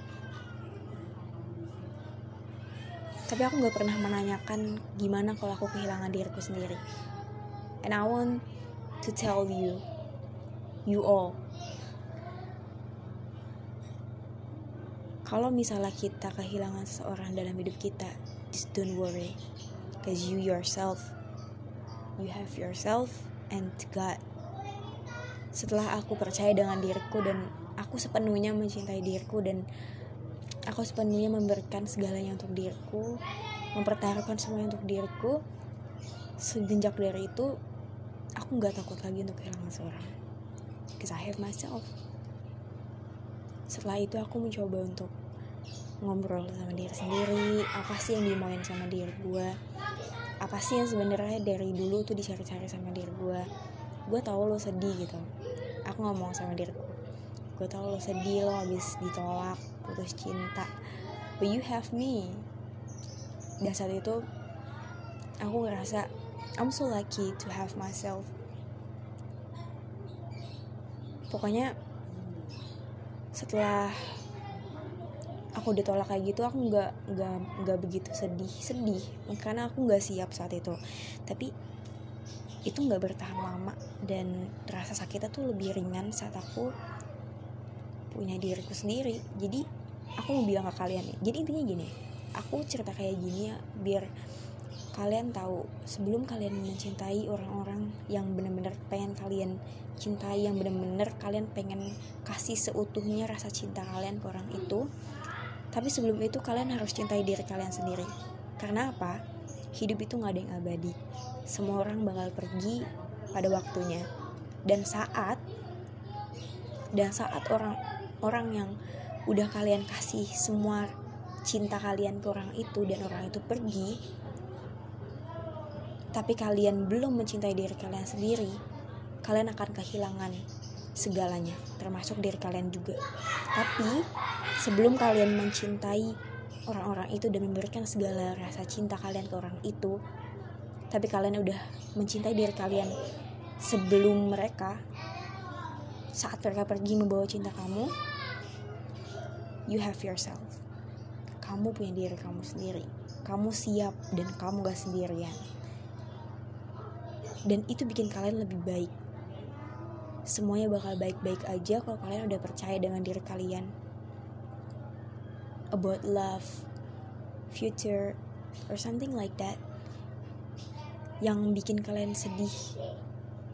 tapi aku gak pernah menanyakan gimana kalau aku kehilangan diriku sendiri. And I want to tell you you all. Kalau misalnya kita kehilangan seseorang dalam hidup kita just don't worry cause you yourself you have yourself and God. Setelah aku percaya dengan diriku dan aku sepenuhnya mencintai diriku dan aku sepenuhnya memberikan segalanya untuk diriku mempertaruhkan semuanya untuk diriku sejak dari itu aku nggak takut lagi untuk kehilangan seorang because I have myself. Setelah itu aku mencoba untuk ngobrol sama diri sendiri apa sih yang dimauin sama diri gue apa sih yang sebenarnya dari dulu tuh dicari-cari sama diri gue gue tahu lo sedih gitu. Aku ngomong sama diriku gue tahu lo sedih lo habis ditolak putus cinta. But you have me. Dan saat itu aku ngerasa I'm so lucky to have myself pokoknya setelah aku ditolak kayak gitu aku nggak nggak nggak begitu sedih sedih. Karena aku nggak siap saat itu. Tapi itu nggak bertahan lama. Dan rasa sakitnya tuh lebih ringan saat aku punya diriku sendiri. Jadi aku mau bilang ke kalian. Jadi intinya gini aku cerita kayak gini ya biar kalian tahu sebelum kalian mencintai orang-orang yang benar-benar pengen kalian cintai yang benar-benar kalian pengen kasih seutuhnya rasa cinta kalian ke orang itu tapi sebelum itu kalian harus cintai diri kalian sendiri. Karena apa? Hidup itu nggak ada yang abadi. Semua orang bakal pergi pada waktunya. Dan saat dan saat orang orang yang udah kalian kasih semua cinta kalian ke orang itu dan orang itu pergi tapi kalian belum mencintai diri kalian sendiri kalian akan kehilangan segalanya termasuk diri kalian juga. Tapi sebelum kalian mencintai orang-orang itu dan memberikan segala rasa cinta kalian ke orang itu tapi kalian udah mencintai diri kalian sebelum mereka saat mereka pergi membawa cinta kamu you have yourself. Kamu punya diri kamu sendiri. Kamu siap dan kamu gak sendirian dan itu bikin kalian lebih baik. Semuanya bakal baik-baik aja kalau kalian udah percaya dengan diri kalian. About love future or something like that. Yang bikin kalian sedih.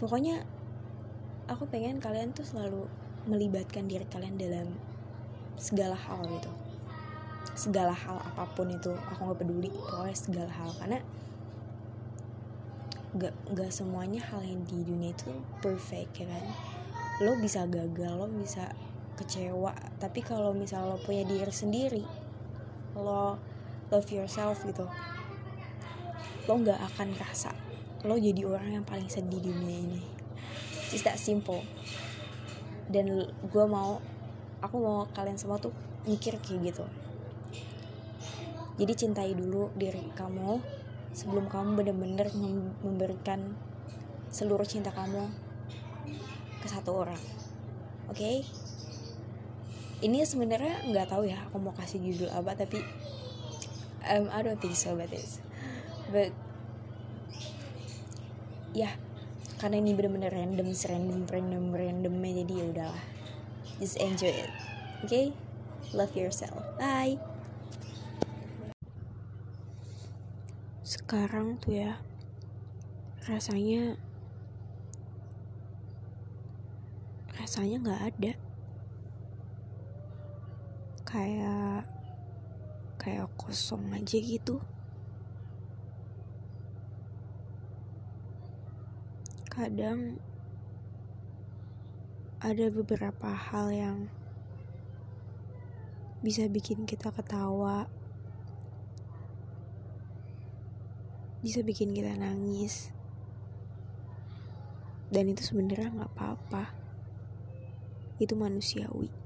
Pokoknya aku pengen kalian tuh selalu melibatkan diri kalian dalam segala hal gitu. Segala hal apa pun itu aku nggak peduli. Pokoknya segala hal. Karena gak gak semuanya hal yang di dunia itu perfect ya kan? Lo bisa gagal lo bisa kecewa tapi kalau misal lo punya diri sendiri lo love yourself gitu lo nggak akan rasa lo jadi orang yang paling sedih di dunia ini. Just that simple. Dan gue mau aku mau kalian semua tuh mikir kayak gitu. Jadi cintai dulu diri kamu sebelum kamu benar-benar memberikan seluruh cinta kamu ke satu orang. Oke? Okay? ini sebenarnya nggak tahu ya aku mau kasih judul apa tapi um, I don't think so about this but ya karena ini bener-bener random random random randomnya jadi ya udahlah. Just enjoy it. Oke? Okay? love yourself. Bye sekarang tuh ya rasanya rasanya nggak ada. Kayak kayak kosong aja gitu. Kadang ada beberapa hal yang bisa bikin kita ketawa, bisa bikin kita nangis, dan itu sebenarnya nggak apa-apa. Itu manusiawi.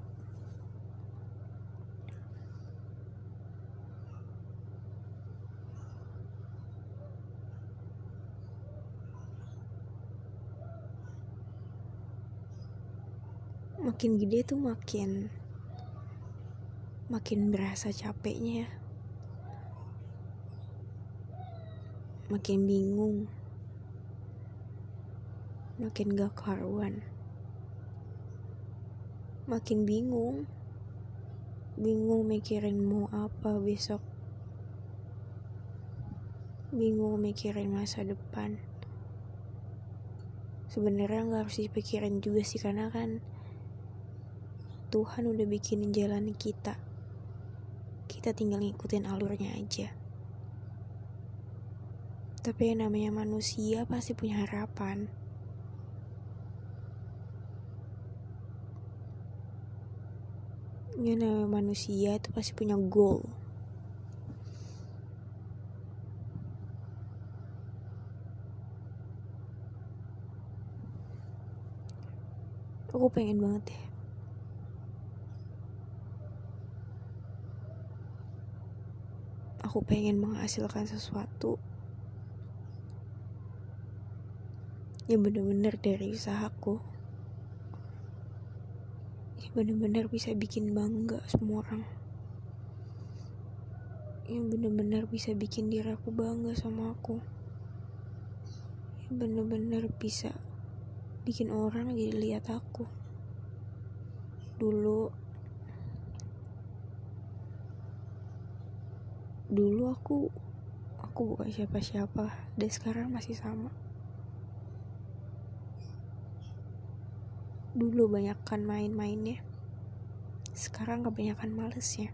makin gede tuh makin makin berasa capeknya ya. Makin bingung. Makin gak karuan. Makin bingung. Bingung mikirin mau apa besok. Bingung mikirin masa depan. Sebenarnya nggak harus dipikirin juga sih karena kan Tuhan udah bikinin jalan kita. Kita tinggal ngikutin alurnya aja. Tapi yang namanya manusia pasti punya harapan. Yang namanya manusia itu pasti punya goal. Aku pengen banget deh aku pengen menghasilkan sesuatu yang bener-bener dari usahaku. Yang bener-bener bisa bikin bangga semua orang. Yang bener-bener bisa bikin diri aku bangga sama aku. Yang bener-bener bisa bikin orang jadi lihat aku. Dulu dulu aku aku bukan siapa-siapa dan sekarang masih sama dulu banyakkan main-mainnya. Sekarang kebanyakan malesnya.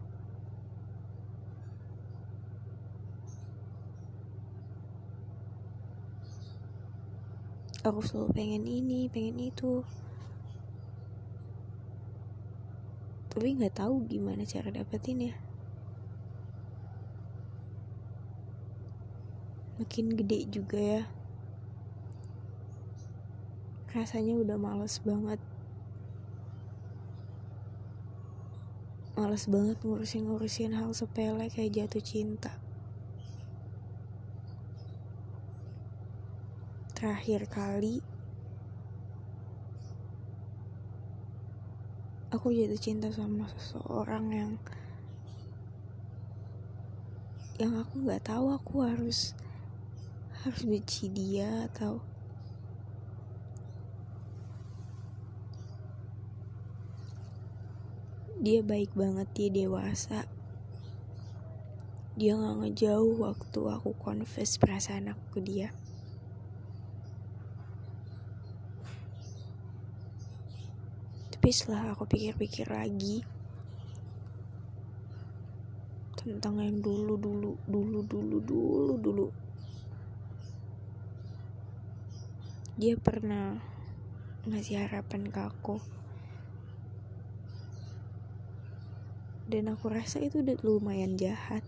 Aku selalu pengen ini pengen itu. Tapi nggak tahu gimana cara dapetinnya. Makin gede juga ya rasanya udah males banget. Males banget ngurusin-ngurusin hal sepele kayak jatuh cinta. Terakhir kali aku jatuh cinta sama seseorang yang yang aku nggak tahu aku harus harus benci dia atau dia baik banget dia dewasa. Dia nggak ngejauh waktu aku confess perasaan aku ke dia. Tapi setelah aku pikir-pikir lagi tentang yang dulu dulu dulu dulu dulu dulu dia pernah ngasih harapan ke aku dan aku rasa itu udah lumayan jahat.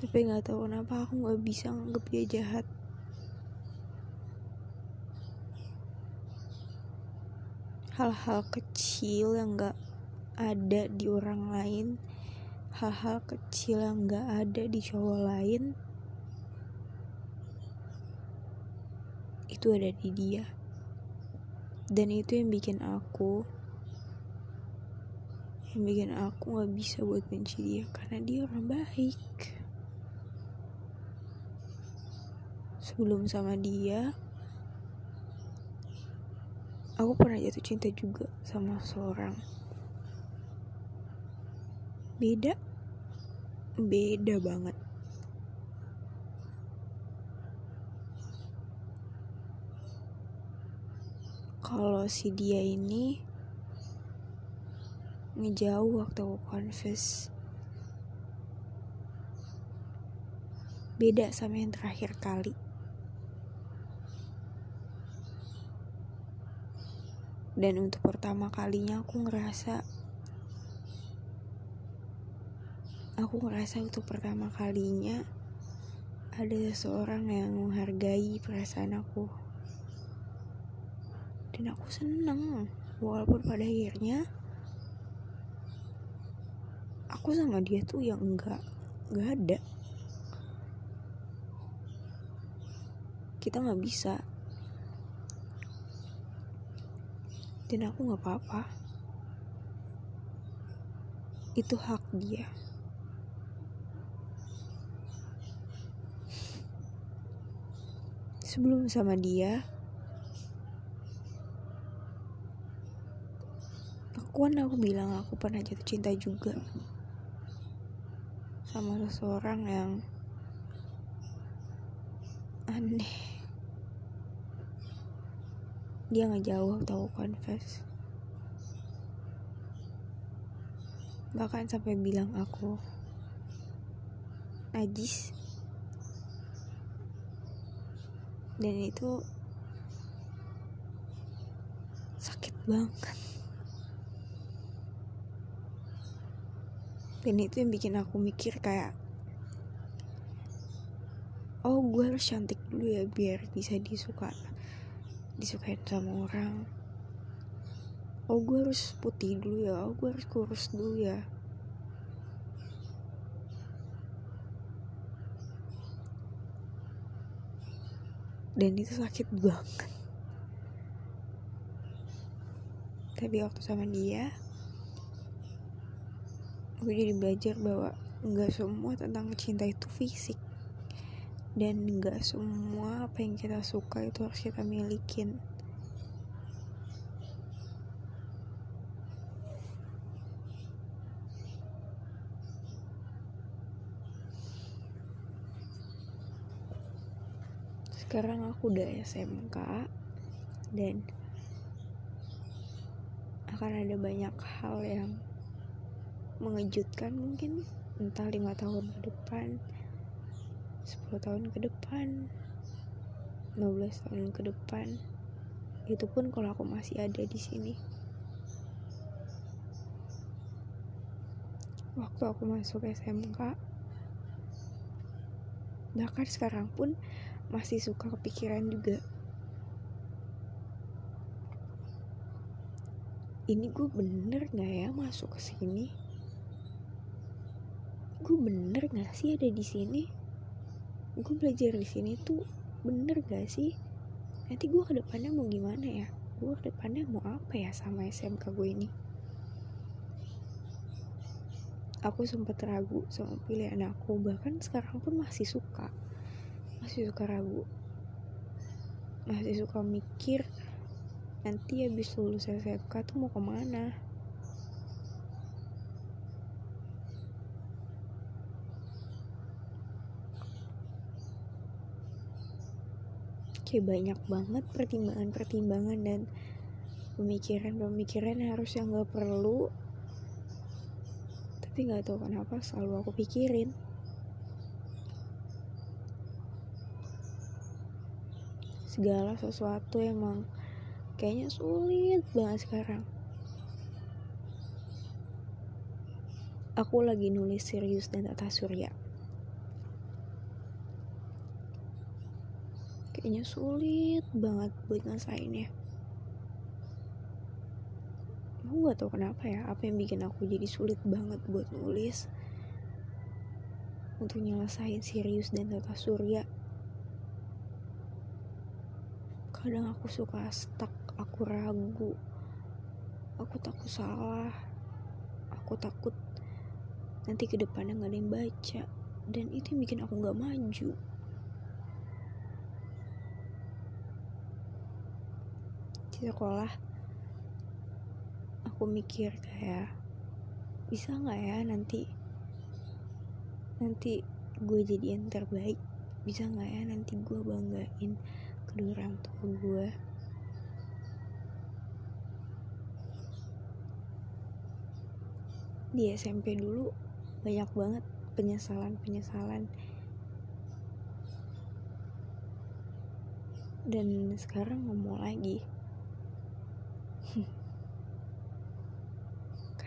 Tapi nggak tahu kenapa aku nggak bisa nganggep dia jahat. Hal-hal kecil yang gak ada di orang lain. Hal-hal kecil yang gak ada di cowok lain. Itu ada di dia. Dan itu yang bikin aku yang bikin aku gak bisa buat benci dia karena dia orang baik. Sebelum sama dia aku pernah jatuh cinta juga sama seorang. Beda beda banget. Kalau si dia ini ngejauh waktu aku confess. Beda sama yang terakhir kali. Dan untuk pertama kalinya aku ngerasa aku ngerasa untuk pertama kalinya ada seseorang yang menghargai perasaan aku. Dan aku seneng walaupun pada akhirnya aku sama dia tuh yang enggak enggak ada. Kita nggak bisa. Dan aku nggak apa-apa. Itu hak dia. Sebelum sama dia aku kan aku bilang aku pernah jatuh cinta juga sama seseorang yang aneh. Dia ngejauh tahu confess. Bahkan sampai bilang aku najis. Dan itu sakit banget dan itu yang bikin aku mikir kayak oh gue harus cantik dulu ya biar bisa disuka disukain sama orang. Oh gue harus putih dulu ya oh gue harus kurus dulu ya. Dan itu sakit banget. Tapi waktu sama dia gue jadi belajar bahwa nggak semua tentang cinta itu fisik. Dan nggak semua apa yang kita suka itu harus kita milikin. Sekarang aku udah SMK dan akan ada banyak hal yang mengejutkan mungkin. Entah lima tahun ke depan 10 tahun ke depan 15 tahun ke depan. Itu pun kalau aku masih ada di sini. Waktu aku masuk SMK bahkan sekarang pun masih suka kepikiran juga. Ini gue bener gak ya masuk ke sini gue bener gak sih ada di sini? Gue belajar di sini tuh bener gak sih? Nanti gue ke depannya mau gimana ya? Gue ke depannya mau apa ya sama SMK gue ini? Aku sempat ragu sama pilihan aku. Bahkan sekarang pun masih suka. Masih suka ragu. Masih suka mikir nanti habis lulus SMK tuh mau ke mana kayak banyak banget pertimbangan-pertimbangan dan pemikiran-pemikiran harus yang gak perlu. Tapi nggak tahu kenapa selalu aku pikirin. Segala sesuatu emang kayaknya sulit banget sekarang. Aku lagi nulis serius dan tata surya kayaknya sulit banget buat ngasainnya aku gak tahu kenapa ya apa yang bikin aku jadi sulit banget buat nulis untuk nyelesain serius dan tata surya. Kadang aku suka stuck aku ragu aku takut salah aku takut nanti ke depannya gak ada yang baca dan itu yang bikin aku gak maju di sekolah aku mikir kayak bisa nggak ya nanti nanti gue jadi yang terbaik? Bisa nggak ya nanti gue banggain kedua orang tua gue? Di SMP dulu banyak banget penyesalan-penyesalan. Dan sekarang ngomong lagi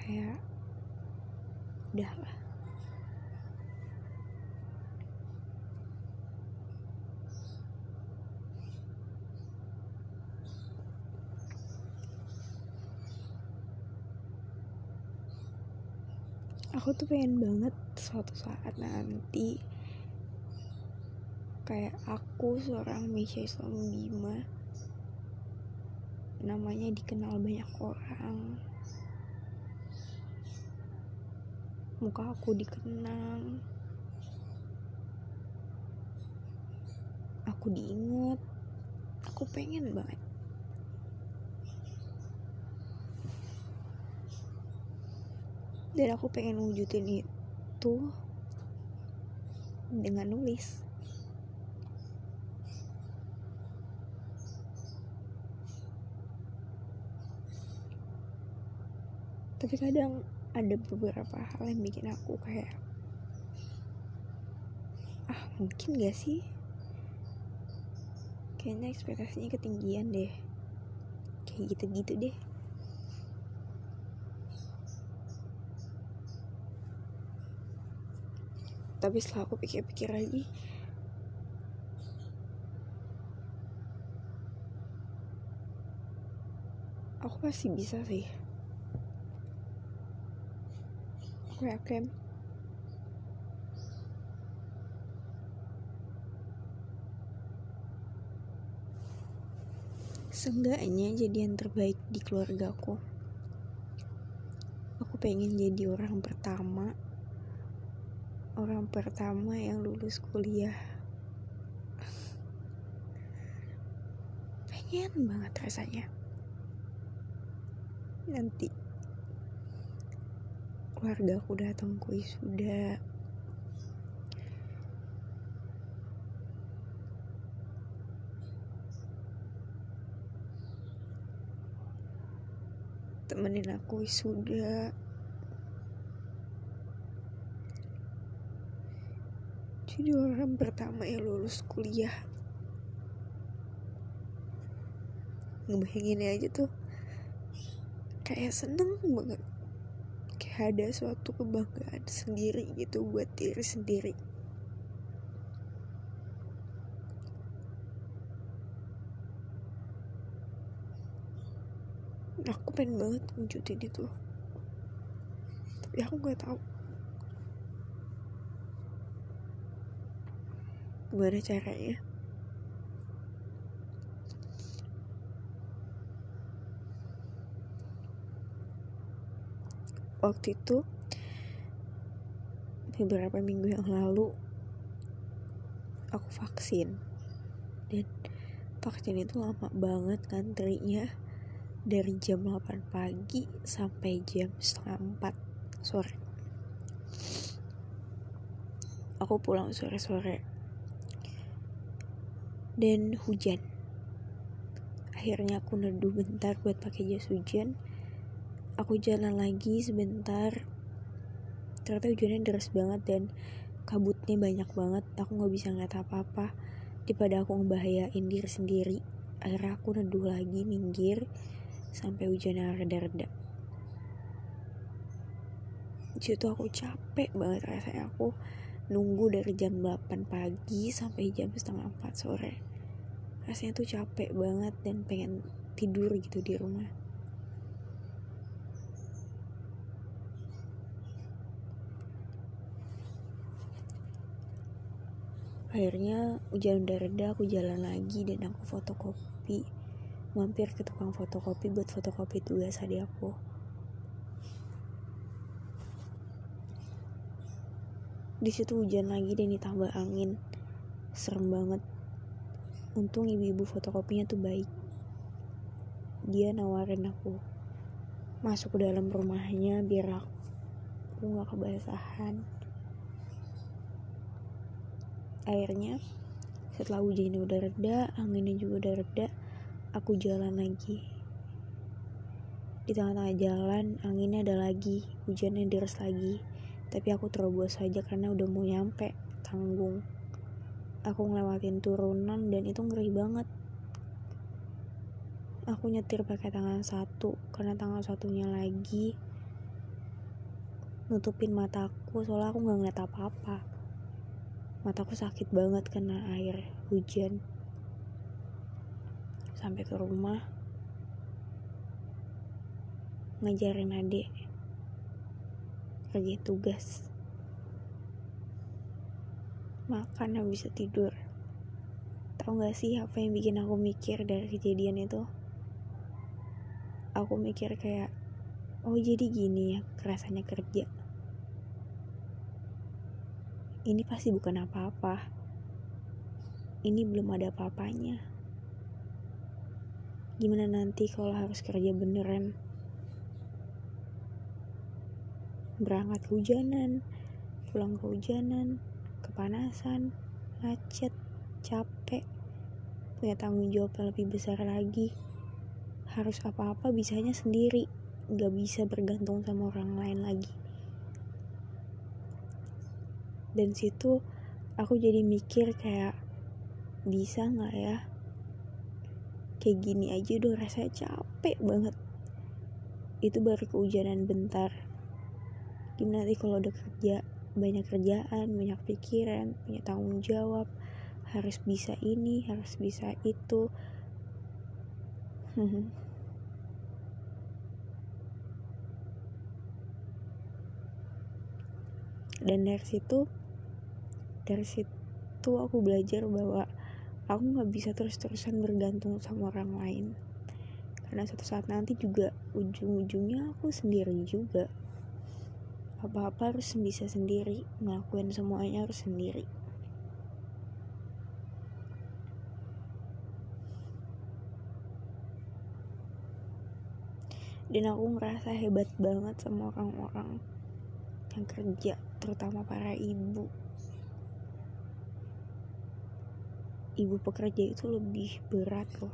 kayak udahlah aku tuh pengen banget suatu saat nanti kayak aku seorang Misha Islam Bima namanya dikenal banyak orang muka aku dikenang. Aku diinget aku pengen banget. Dan aku pengen wujudin itu dengan nulis. Tapi kadang ada beberapa hal yang bikin aku kayak ah mungkin gak sih? Kayaknya ekspektasinya ketinggian deh. Kayak gitu-gitu deh. Tapi setelah aku pikir-pikir lagi aku pasti bisa sih yakin. Seenggaknya jadi yang terbaik di keluarga aku. Aku pengen jadi orang pertama orang pertama yang lulus kuliah. Pengen banget rasanya. Nanti keluarga aku datang ke wisuda. Temenin aku wisuda. Jadi orang pertama yang lulus kuliah. Ngebayanginnya aja tuh kayak seneng banget ada suatu kebanggaan sendiri gitu buat diri sendiri. Aku pengen banget wujudin itu. Tapi aku nggak tahu. Gimana caranya waktu itu beberapa minggu yang lalu aku vaksin. Dan vaksin itu lama banget ngantrinya dari jam 8 pagi sampai jam setengah 4 sore. Aku pulang sore-sore. Dan hujan. Akhirnya aku neduh bentar buat pakai jas hujan aku jalan lagi sebentar. Ternyata hujannya deras banget dan kabutnya banyak banget. Aku nggak bisa ngeliat apa-apa. Daripada aku ngebahayain diri sendiri akhirnya aku neduh lagi minggir sampai hujannya reda-reda. Situ aku capek banget rasanya. Aku nunggu dari jam 8 pagi sampai jam setengah 4 sore. Rasanya tuh capek banget dan pengen tidur gitu di rumah akhirnya hujan udah reda aku jalan lagi dan aku fotokopi. Mampir ke tukang fotokopi buat fotokopi tugas adik aku. Di situ hujan lagi dan ditambah angin. Serem banget. Untung ibu-ibu fotokopinya tuh baik. Dia nawarin aku masuk ke dalam rumahnya biar aku nggak kebasahan akhirnya setelah hujannya udah reda anginnya juga udah reda aku jalan lagi. Di tengah-tengah jalan anginnya ada lagi hujannya deras lagi. Tapi aku terobos saja karena udah mau nyampe tanggung. Aku ngelewatin turunan dan itu ngeri banget. Aku nyetir pakai tangan satu karena tangan satunya lagi. Nutupin mataku soalnya aku nggak ngeliat apa-apa mataku sakit banget kena air hujan. Sampai ke rumah. Ngajarin adik. Kerja tugas. Makan habis bisa tidur. Tau gak sih apa yang bikin aku mikir dari kejadian itu? Aku mikir kayak oh jadi gini ya kerasanya kerja ini pasti bukan apa-apa ini belum ada apa-apanya gimana nanti kalau harus kerja beneran berangkat hujanan, pulang kehujanan, kepanasan, macet, capek, punya tanggung jawab yang lebih besar lagi. Harus apa-apa bisanya sendiri, gak bisa bergantung sama orang lain lagi. Dan situ aku jadi mikir kayak bisa nggak ya? Kayak gini aja udah rasanya capek banget. Itu baru kehujanan bentar. Gimana nanti kalau udah kerja banyak kerjaan banyak pikiran punya tanggung jawab harus bisa ini harus bisa itu. Dan dari situ dari situ aku belajar bahwa aku nggak bisa terus-terusan bergantung sama orang lain. Karena suatu saat nanti juga ujung-ujungnya aku sendiri juga. Apa-apa harus bisa sendiri ngelakuin semuanya harus sendiri. Dan aku ngerasa hebat banget sama orang-orang yang kerja terutama para ibu ibu pekerja itu lebih berat loh.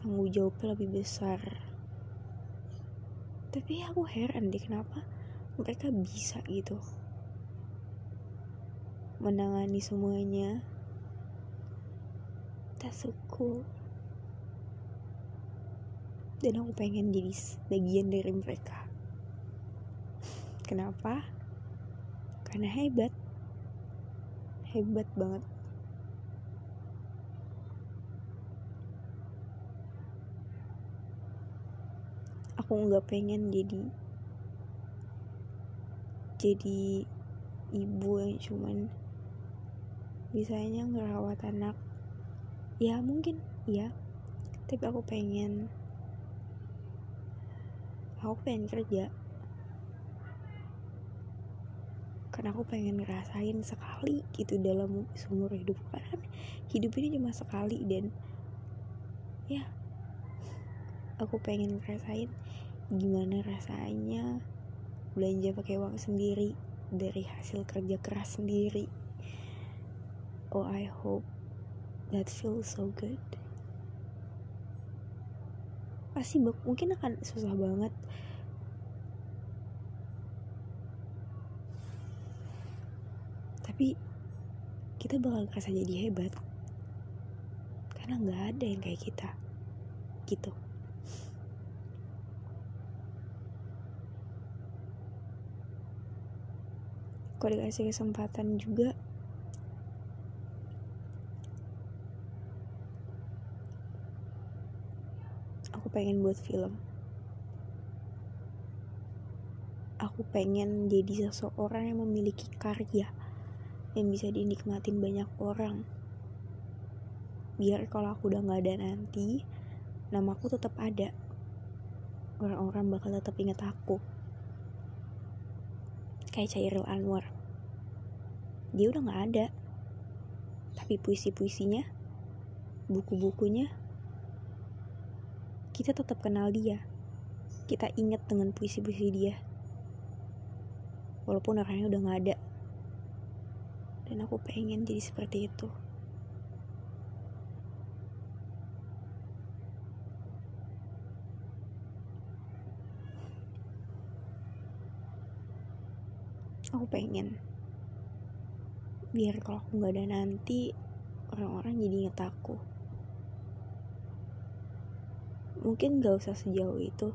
Tanggung jawabnya lebih besar. Tapi aku heran deh kenapa mereka bisa gitu menangani semuanya. So cool dan aku pengen jadi bagian dari mereka. Kenapa? Karena hebat. Hebat banget aku nggak pengen jadi jadi ibu yang cuman bisanya ngerawat anak. Ya mungkin ya tapi aku pengen aku pengen kerja. Karena aku pengen ngerasain sekali gitu dalam seumur hidup. Kan hidup ini cuma sekali dan. Ya aku pengen ngerasain gimana rasanya belanja pakai uang sendiri dari hasil kerja keras sendiri. Oh I hope that feels so good. Pasti mungkin akan susah banget. Tapi kita bakal ngerasa jadi hebat. Karena nggak ada yang kayak kita. Gitu kalau dikasih kesempatan juga. Aku pengen buat film. Aku pengen jadi seseorang yang memiliki karya yang bisa dinikmatin banyak orang. Biar kalau aku udah nggak ada nanti namaku tetap ada. Orang-orang bakal tetap ingat aku kayak Cairil Anwar. Dia udah gak ada. Tapi puisi-puisinya buku-bukunya kita tetap kenal dia. Kita ingat dengan puisi-puisi dia. Walaupun orangnya udah gak ada. Dan aku pengen jadi seperti itu aku pengen. Biar kalau aku nggak ada nanti orang-orang jadi inget aku. Mungkin gak usah sejauh itu.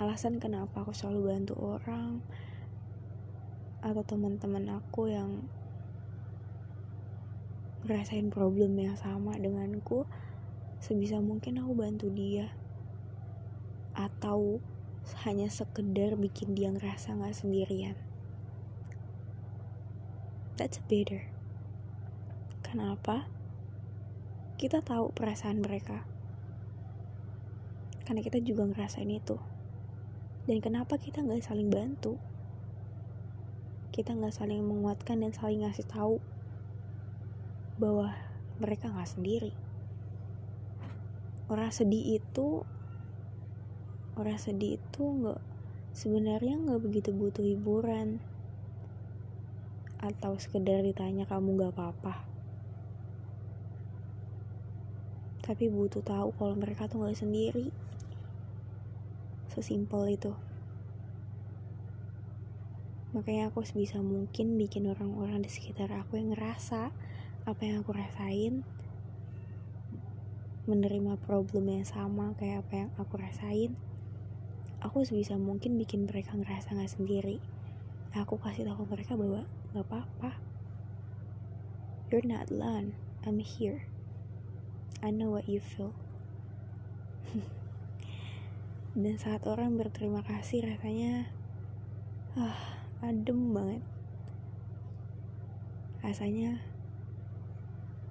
Alasan kenapa aku selalu bantu orang atau teman-teman aku yang ngerasain problem yang sama denganku sebisa mungkin aku bantu dia. Atau hanya sekedar bikin dia ngerasa gak sendirian. That's better. Kenapa? Kita tahu perasaan mereka. Karena kita juga ngerasain itu. Dan kenapa kita gak saling bantu? Kita gak saling menguatkan dan saling ngasih tahu bahwa mereka gak sendiri. Orang sedih itu orang sedih itu nggak sebenarnya nggak begitu butuh hiburan. Atau sekedar ditanya kamu nggak apa-apa? Tapi butuh tahu kalau mereka tuh nggak sendiri. Sesimpel itu. Makanya aku sebisa mungkin bikin orang-orang di sekitar aku yang ngerasa apa yang aku rasain menerima problem yang sama kayak apa yang aku rasain aku sebisa mungkin bikin mereka ngerasa gak sendiri. Aku kasih tahu mereka bahwa gak apa-apa. You're not alone. I'm here. I know what you feel. Dan saat orang berterima kasih rasanya ah adem banget. Rasanya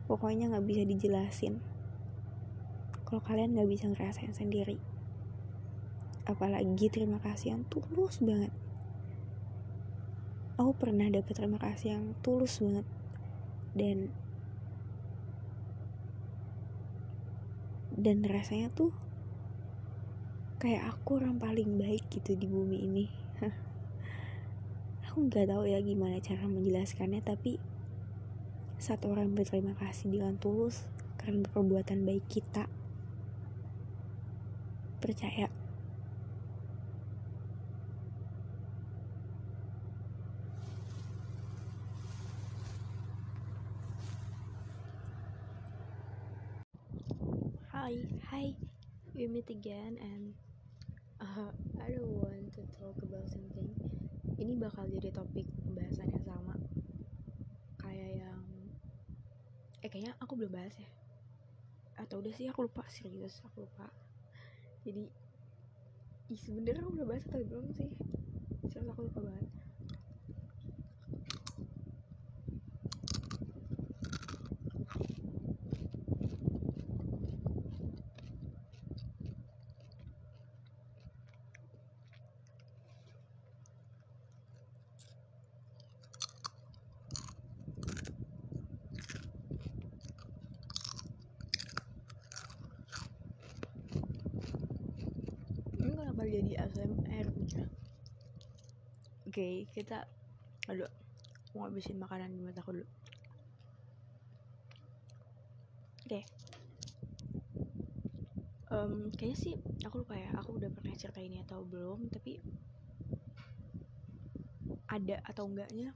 pokoknya nggak bisa dijelasin. Kalau kalian nggak bisa ngerasain sendiri apalagi terima kasih yang tulus banget. Aku pernah dapet terima kasih yang tulus banget. Dan dan rasanya tuh kayak aku orang paling baik gitu di bumi ini. Aku nggak tahu ya gimana cara menjelaskannya tapi satu orang berterima kasih dengan tulus karena perbuatan baik kita percaya Hai, hai. we meet again and uh, I don't want to talk about something. Ini bakal jadi topik pembahasan yang sama. Kayak yang eh kayaknya aku belum bahas ya. Atau udah sih aku lupa. Serius aku lupa. Jadi ih sebenernya aku udah bahas atau belum sih? Serius aku lupa banget ini kenapa jadi ASMR punya oke kita aduh mau ngabisin makanan di mataku dulu. Oke. Em, kayaknya sih aku lupa ya aku udah pernah cerita ini atau belum tapi ada atau enggaknya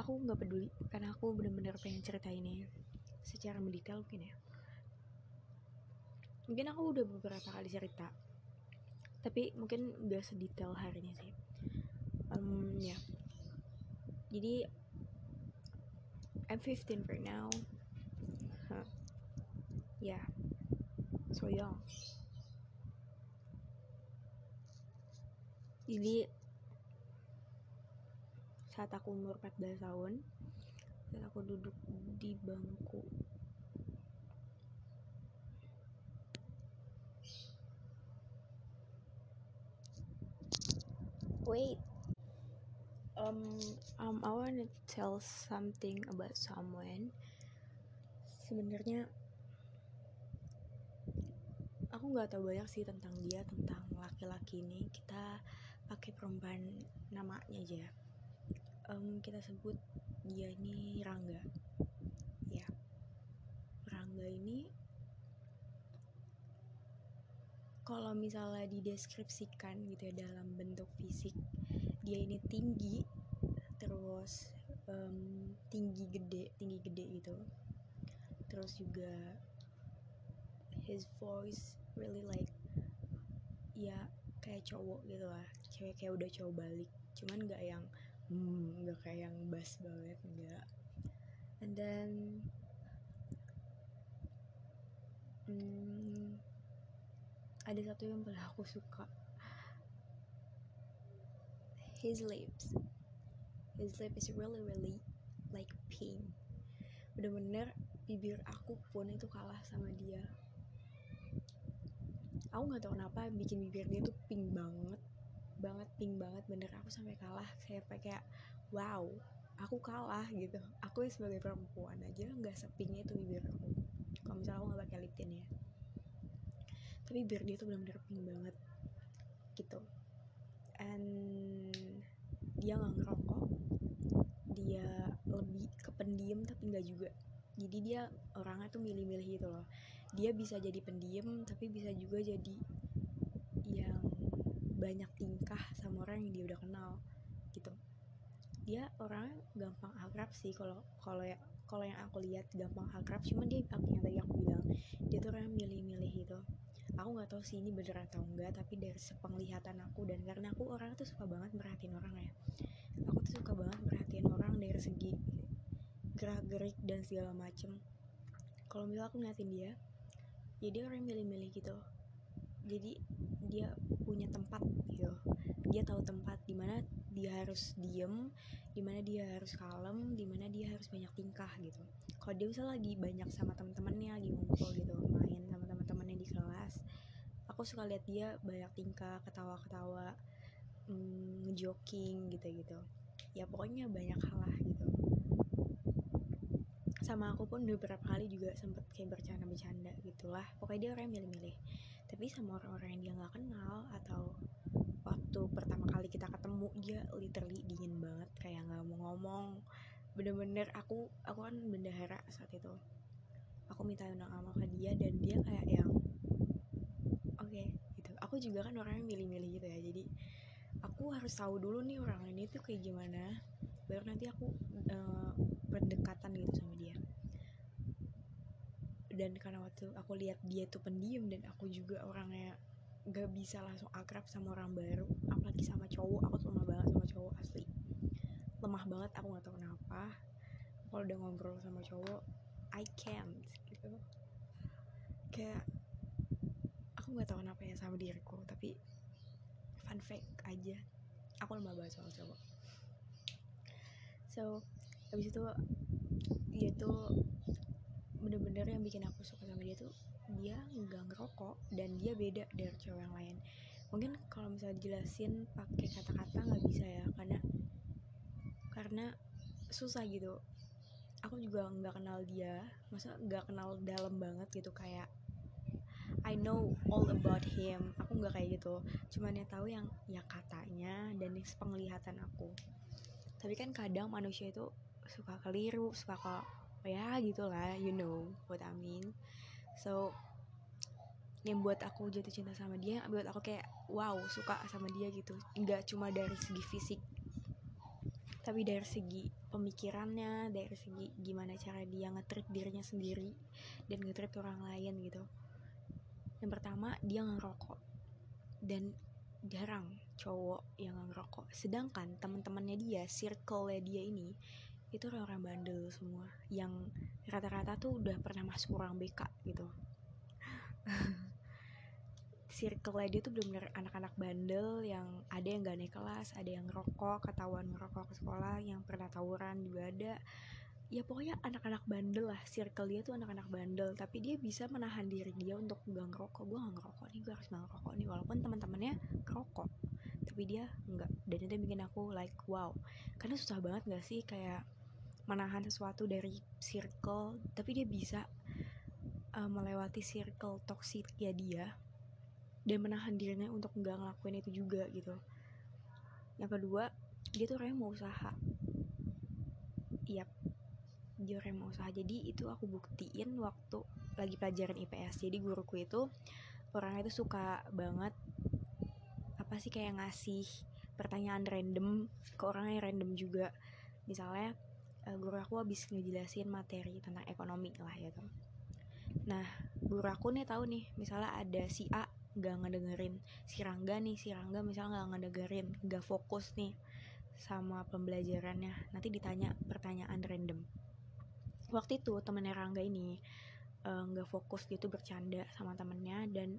aku nggak peduli karena aku bener-bener pengen cerita ini secara mendetail mungkin ya. Mungkin aku udah beberapa kali cerita tapi mungkin gak sedetail harinya sih um, ya. Jadi I'm 15 right now. Huh. yeah so young jadi saat aku umur 14 tahun saat aku duduk di bangku. Wait um um I wanna tell something about someone. Sebenarnya aku nggak tahu banyak sih tentang dia tentang laki-laki ini. Kita pakai perempuan namanya aja. Em, kita sebut dia ini Rangga. Ya. Rangga ini kalau misalnya dideskripsikan gitu ya dalam bentuk fisik dia ini tinggi terus em, tinggi gede tinggi gede gitu. Terus juga his voice really like ya kayak cowok gitu lah. Cewek kayak udah cowok balik. Cuman nggak yang hmm nggak kayak yang bass banget nggak. And then hmm, ada satu yang paling aku suka. His lips his lip is really really like pink bener-bener bibir aku pun itu kalah sama dia. Aku nggak tahu kenapa bikin bibir dia tuh pink banget banget pink banget. Bener aku sampai kalah. Saya kayak wow aku kalah gitu. Aku sebagai perempuan aja nggak sepingnya itu bibir aku. Kalau misalnya aku nggak pakai lip tint ya. Tapi bibir dia tuh bener-bener pink banget gitu. And dia nggak ngerokok dia lebih ke pendiam tapi nggak juga. Jadi dia orangnya tuh milih-milih gitu loh. Dia bisa jadi pendiam tapi bisa juga jadi yang banyak tingkah sama orang yang dia udah kenal gitu. Dia orangnya gampang akrab sih kalau kalau ya kalau yang aku lihat gampang akrab. Cuman dia yang tadi aku bilang dia tuh orang milih-milih gitu aku nggak tahu sih ini bener atau enggak tapi dari sepenglihatan aku dan karena aku orang tuh suka banget merhatiin orang ya. Aku tuh suka banget merhatiin orang dari segi gerak gerik dan segala macem. Kalau misalnya aku ngeliatin dia jadi orang yang milih-milih gitu jadi dia punya tempat gitu. Dia tahu tempat di mana dia harus diem di mana dia harus kalem di mana dia harus banyak tingkah gitu. Kalau dia misalnya lagi banyak sama teman-temannya lagi ngumpul gitu main sama aku suka lihat dia banyak tingkah ketawa-ketawa mm, ngejoking gitu-gitu. Ya pokoknya banyak hal lah gitu. Sama aku pun beberapa kali juga sempet kayak bercanda-bercanda gitulah. Pokoknya dia orang milih-milih. Tapi sama orang-orang yang dia nggak kenal atau waktu pertama kali kita ketemu dia literally dingin banget kayak nggak mau ngomong. Bener-bener aku aku kan bendahara saat itu. Aku minta undang sama ke dia dan dia kayak yang oke gitu. Aku juga kan orang yang milih-milih gitu ya jadi aku harus tahu dulu nih orang ini tuh kayak gimana baru nanti aku eh, berdekatan gitu sama dia. Dan karena waktu aku lihat dia tuh pendiam dan aku juga orangnya gak bisa langsung akrab sama orang baru apalagi sama cowok aku tuh lemah banget sama cowok asli. Lemah banget aku nggak tahu kenapa. Kalau udah ngobrol sama cowok I can't gitu. Kayak aku nggak tahu kenapa ya sama diriku tapi fun fact aja. Aku lemah banget soal cowok. So habis itu dia tuh bener-bener yang bikin aku suka sama dia tuh dia nggak ngerokok dan dia beda dari cowok yang lain. Mungkin kalau misalnya jelasin pakai kata-kata nggak bisa ya karena karena susah gitu. Aku juga nggak kenal dia masa nggak kenal dalam banget gitu kayak I know all about him. Aku nggak kayak gitu. Cuman ya tahu yang ya katanya dan penglihatan aku. Tapi kan kadang manusia itu suka keliru suka ke ya gitulah you know what I mean. So yang buat aku jatuh cinta sama dia buat aku kayak wow suka sama dia gitu. Nggak cuma dari segi fisik tapi dari segi pemikirannya dari segi gimana cara dia ngetrit dirinya sendiri dan ngetrit orang lain gitu yang pertama dia ngerokok. Dan jarang cowok yang ngerokok. Sedangkan teman-temannya dia circle-nya dia ini itu orang-orang bandel semua. Yang rata-rata tuh udah pernah masuk orang BK gitu. Circle dia tuh bener-bener anak-anak bandel yang ada yang gak naik kelas ada yang ngerokok ketahuan ngerokok ke sekolah yang pernah tawuran juga ada ya pokoknya anak-anak bandel lah circle dia tuh anak-anak bandel. Tapi dia bisa menahan diri dia untuk gak ngerokok. Gue gak ngerokok nih gue harus gak ngerokok nih. Walaupun teman-temannya ngerokok tapi dia enggak dan itu bikin aku like wow. Karena susah banget gak sih kayak menahan sesuatu dari circle tapi dia bisa uh, melewati circle toxic ya dia dan menahan dirinya untuk nggak ngelakuin itu juga gitu. Yang kedua dia tuh orangnya mau usaha. Iya mau usaha. Jadi itu aku buktiin waktu lagi pelajaran IPS jadi guruku itu orangnya itu suka banget apa sih kayak ngasih pertanyaan random ke orang yang random juga. Misalnya uh, guru aku habis ngejelasin materi tentang ekonomi lah ya tuh nah guru aku nih tahu nih misalnya ada si A gak ngedengerin si Rangga nih si Rangga misalnya gak ngedengerin gak fokus nih sama pembelajarannya nanti ditanya pertanyaan random waktu itu temennya Rangga ini uh, eh, gak fokus gitu bercanda sama temennya dan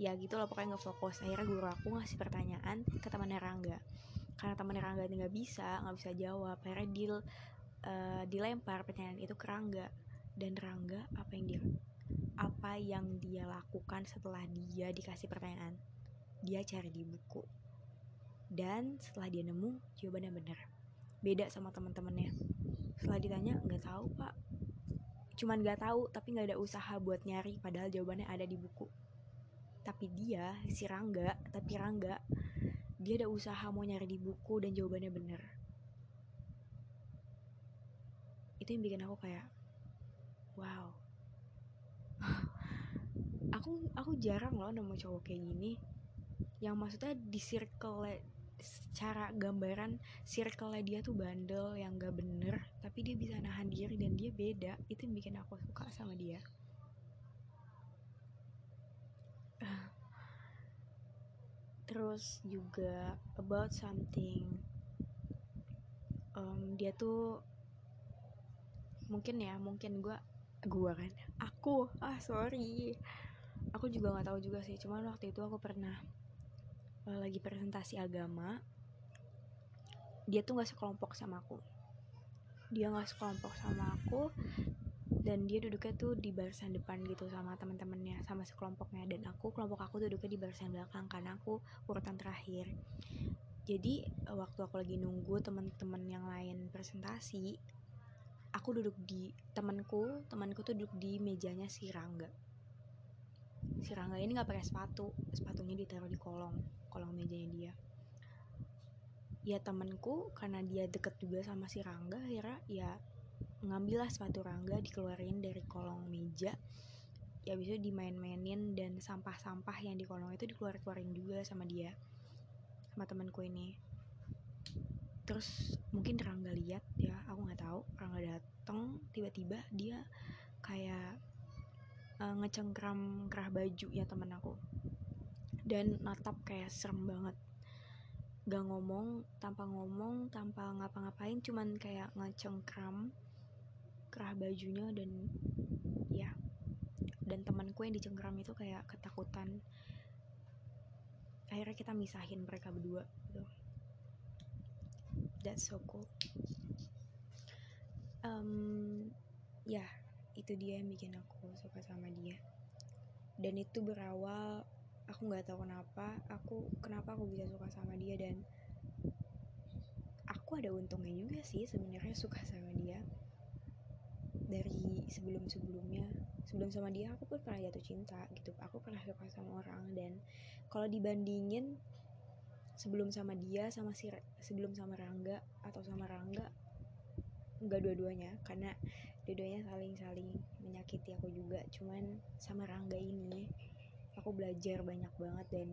ya gitu loh pokoknya gak fokus. Akhirnya guru aku ngasih pertanyaan ke temennya Rangga. Karena teman Rangga nggak bisa nggak bisa jawab. Akhirnya deal uh, dilempar pertanyaan itu ke Rangga. Dan Rangga apa yang dia apa yang dia lakukan setelah dia dikasih pertanyaan? Dia cari di buku. Dan setelah dia nemu jawabannya benar. Beda sama teman-temannya setelah ditanya nggak tahu pak. Cuman nggak tahu tapi nggak ada usaha buat nyari padahal jawabannya ada di buku. Tapi dia si Rangga tapi Rangga dia ada usaha mau nyari di buku dan jawabannya bener. Itu yang bikin aku kayak wow. Aku aku jarang loh nemu cowok kayak gini. Yang maksudnya di circle secara gambaran circle dia tuh bandel yang gak bener tapi dia bisa nahan diri dan dia beda. Itu yang bikin aku suka sama dia. Terus juga about something. Um, dia tuh mungkin ya mungkin gue gue kan? Aku. Ah sorry. Aku juga nggak tahu juga sih. Cuman waktu itu aku pernah uh, lagi presentasi agama dia tuh nggak sekelompok sama aku. Dia nggak sekelompok sama aku dan dia duduknya tuh di barisan depan gitu sama teman-temannya sama sekelompoknya. Dan aku kelompok aku duduknya di barisan belakang karena aku urutan terakhir. Jadi eh, waktu aku lagi nunggu teman-teman yang lain presentasi aku duduk di temanku temanku tuh duduk di mejanya si Rangga. Si Rangga ini nggak pakai sepatu sepatunya ditaruh di kolong kolong mejanya dia. Ya temanku karena dia deket juga sama si Rangga akhirnya ya ngambil lah sepatu Rangga dikeluarin dari kolong meja. Ya bisa dimain-mainin dan sampah-sampah yang di kolong itu dikeluar-keluarin juga sama dia sama temanku ini. Terus mungkin Rangga lihat ya aku nggak tahu. Rangga datang tiba-tiba dia kayak uh, ngecengkram kerah baju ya temen aku dan natap kayak serem banget. Gak ngomong tanpa ngomong tanpa ngapa-ngapain cuman kayak ngecengkram kerah bajunya dan ya dan temanku yang dicengkram itu kayak ketakutan. Akhirnya kita misahin mereka berdua gitu. That's so cool. Um, ya itu dia yang bikin aku suka sama dia. Dan itu berawal aku nggak tahu kenapa aku kenapa aku bisa suka sama dia dan aku ada untungnya juga sih sebenarnya suka sama dia. Dari sebelum sebelumnya sebelum sama dia aku pun pernah jatuh cinta gitu. Aku pernah suka sama orang dan kalau dibandingin sebelum sama dia sama si sebelum sama Rangga atau sama Rangga nggak dua-duanya. Karena dua-duanya saling-saling menyakiti aku juga. Cuman sama Rangga ini aku belajar banyak banget dan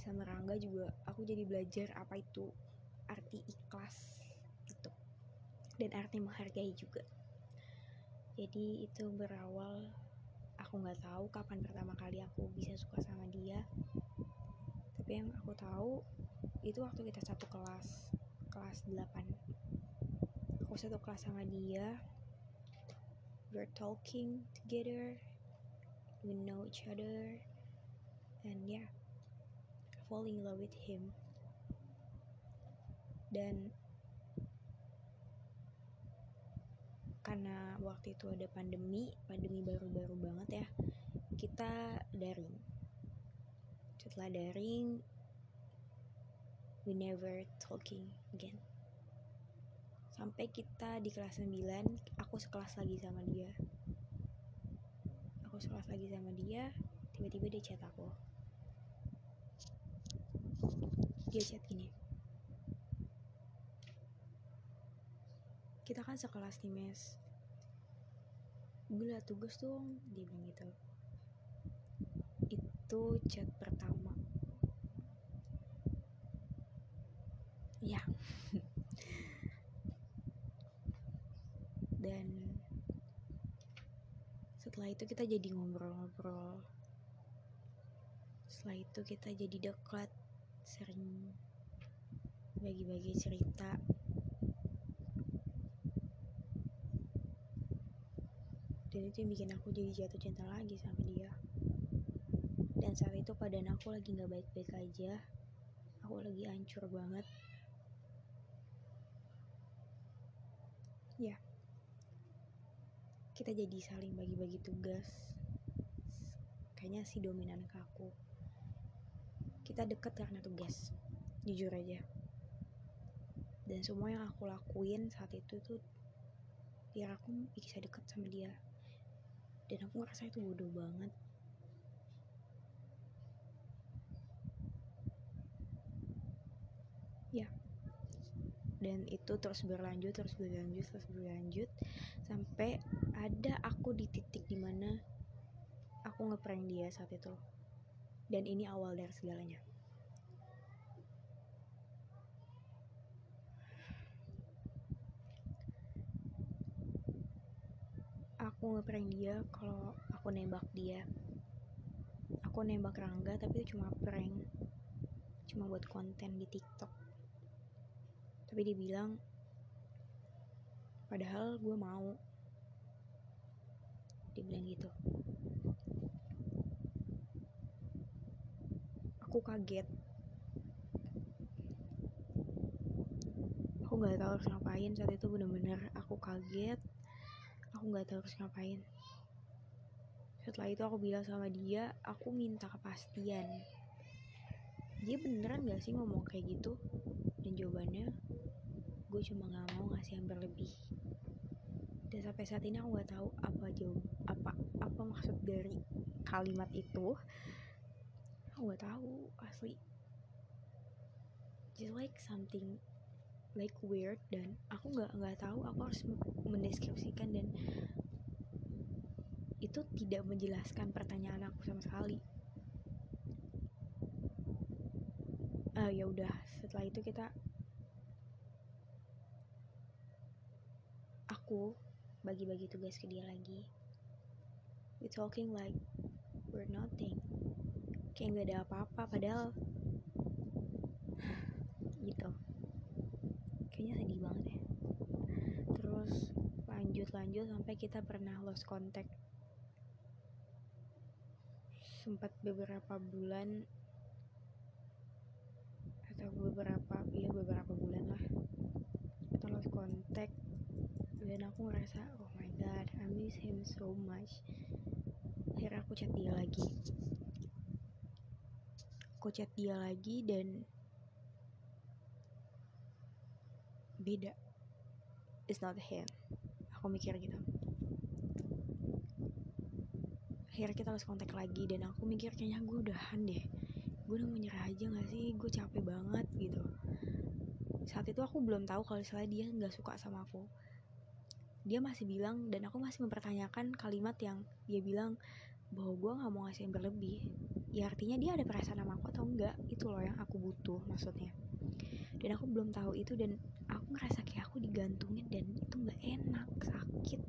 sama Rangga juga aku jadi belajar apa itu arti ikhlas gitu dan arti menghargai juga. Jadi itu berawal aku nggak tahu kapan pertama kali aku bisa suka sama dia tapi yang aku tahu itu waktu kita satu kelas kelas 8 aku satu kelas sama dia we're talking together we know each other and yeah falling in love with him. Dan karena waktu itu ada pandemi pandemi baru-baru banget ya kita daring. Setelah daring we never talking again. Sampai kita di kelas 9 aku sekelas lagi sama dia. Aku sekelas lagi sama dia tiba-tiba dia chat aku dia chat gini. Kita kan sekelas nih mes. Gue tugas dong dia bilang gitu. Itu chat pertama. Ya dan setelah itu kita jadi ngobrol-ngobrol. Setelah itu kita jadi dekat sering bagi-bagi cerita. Dan itu yang bikin aku jadi jatuh cinta lagi sama dia. Dan saat itu keadaan aku lagi gak baik-baik aja. Aku lagi hancur banget. Ya. Kita jadi saling bagi-bagi tugas. Kayaknya si dominan ke aku kita deket karena tugas jujur aja. Dan semua yang aku lakuin saat itu tuh biar aku bisa deket sama dia. Dan aku ngerasa itu bodoh banget. Ya. Dan itu terus berlanjut terus berlanjut terus berlanjut sampai ada aku di titik di mana aku ngeprank dia saat itu dan ini awal dari segalanya. Aku ngeprank dia kalau aku nembak dia. Aku nembak Rangga tapi itu cuma prank. Cuma buat konten di TikTok. Tapi dia bilang padahal gue mau. Dia bilang gitu aku kaget. Aku nggak tahu harus ngapain saat itu bener-bener aku kaget. Aku nggak tahu harus ngapain. Setelah itu aku bilang sama dia aku minta kepastian. Dia beneran gak sih ngomong kayak gitu? Dan jawabannya gue cuma nggak mau ngasih yang berlebih dan sampai saat ini aku nggak tahu apa jawab apa apa maksud dari kalimat itu aku nggak tahu asli. Just like something like weird dan aku nggak nggak tahu aku harus mendeskripsikan dan itu tidak menjelaskan pertanyaan aku sama sekali. Uh, ya udah setelah itu kita aku bagi-bagi tugas ke dia lagi. We talking like we're nothing kayak nggak ada apa-apa padahal gitu. Kayaknya sedih banget ya. Terus lanjut lanjut sampai kita pernah lost contact. Sempat beberapa bulan atau beberapa ya beberapa bulan lah. Kita lost contact dan aku ngerasa oh my god I miss him so much. Akhirnya aku chat dia lagi aku chat dia lagi dan beda. It's not him. Aku mikir gitu. Akhirnya kita harus kontak lagi dan aku mikir kayaknya gue udahan deh. Gue udah menyerah aja gak sih? Gue capek banget gitu. Saat itu aku belum tahu kalau misalnya dia nggak suka sama aku. Dia masih bilang dan aku masih mempertanyakan kalimat yang dia bilang bahwa gue nggak mau ngasih yang berlebih ya artinya dia ada perasaan sama aku atau enggak? Itu loh yang aku butuh maksudnya. Dan aku belum tahu itu dan aku ngerasa kayak aku digantungin dan itu nggak enak sakit.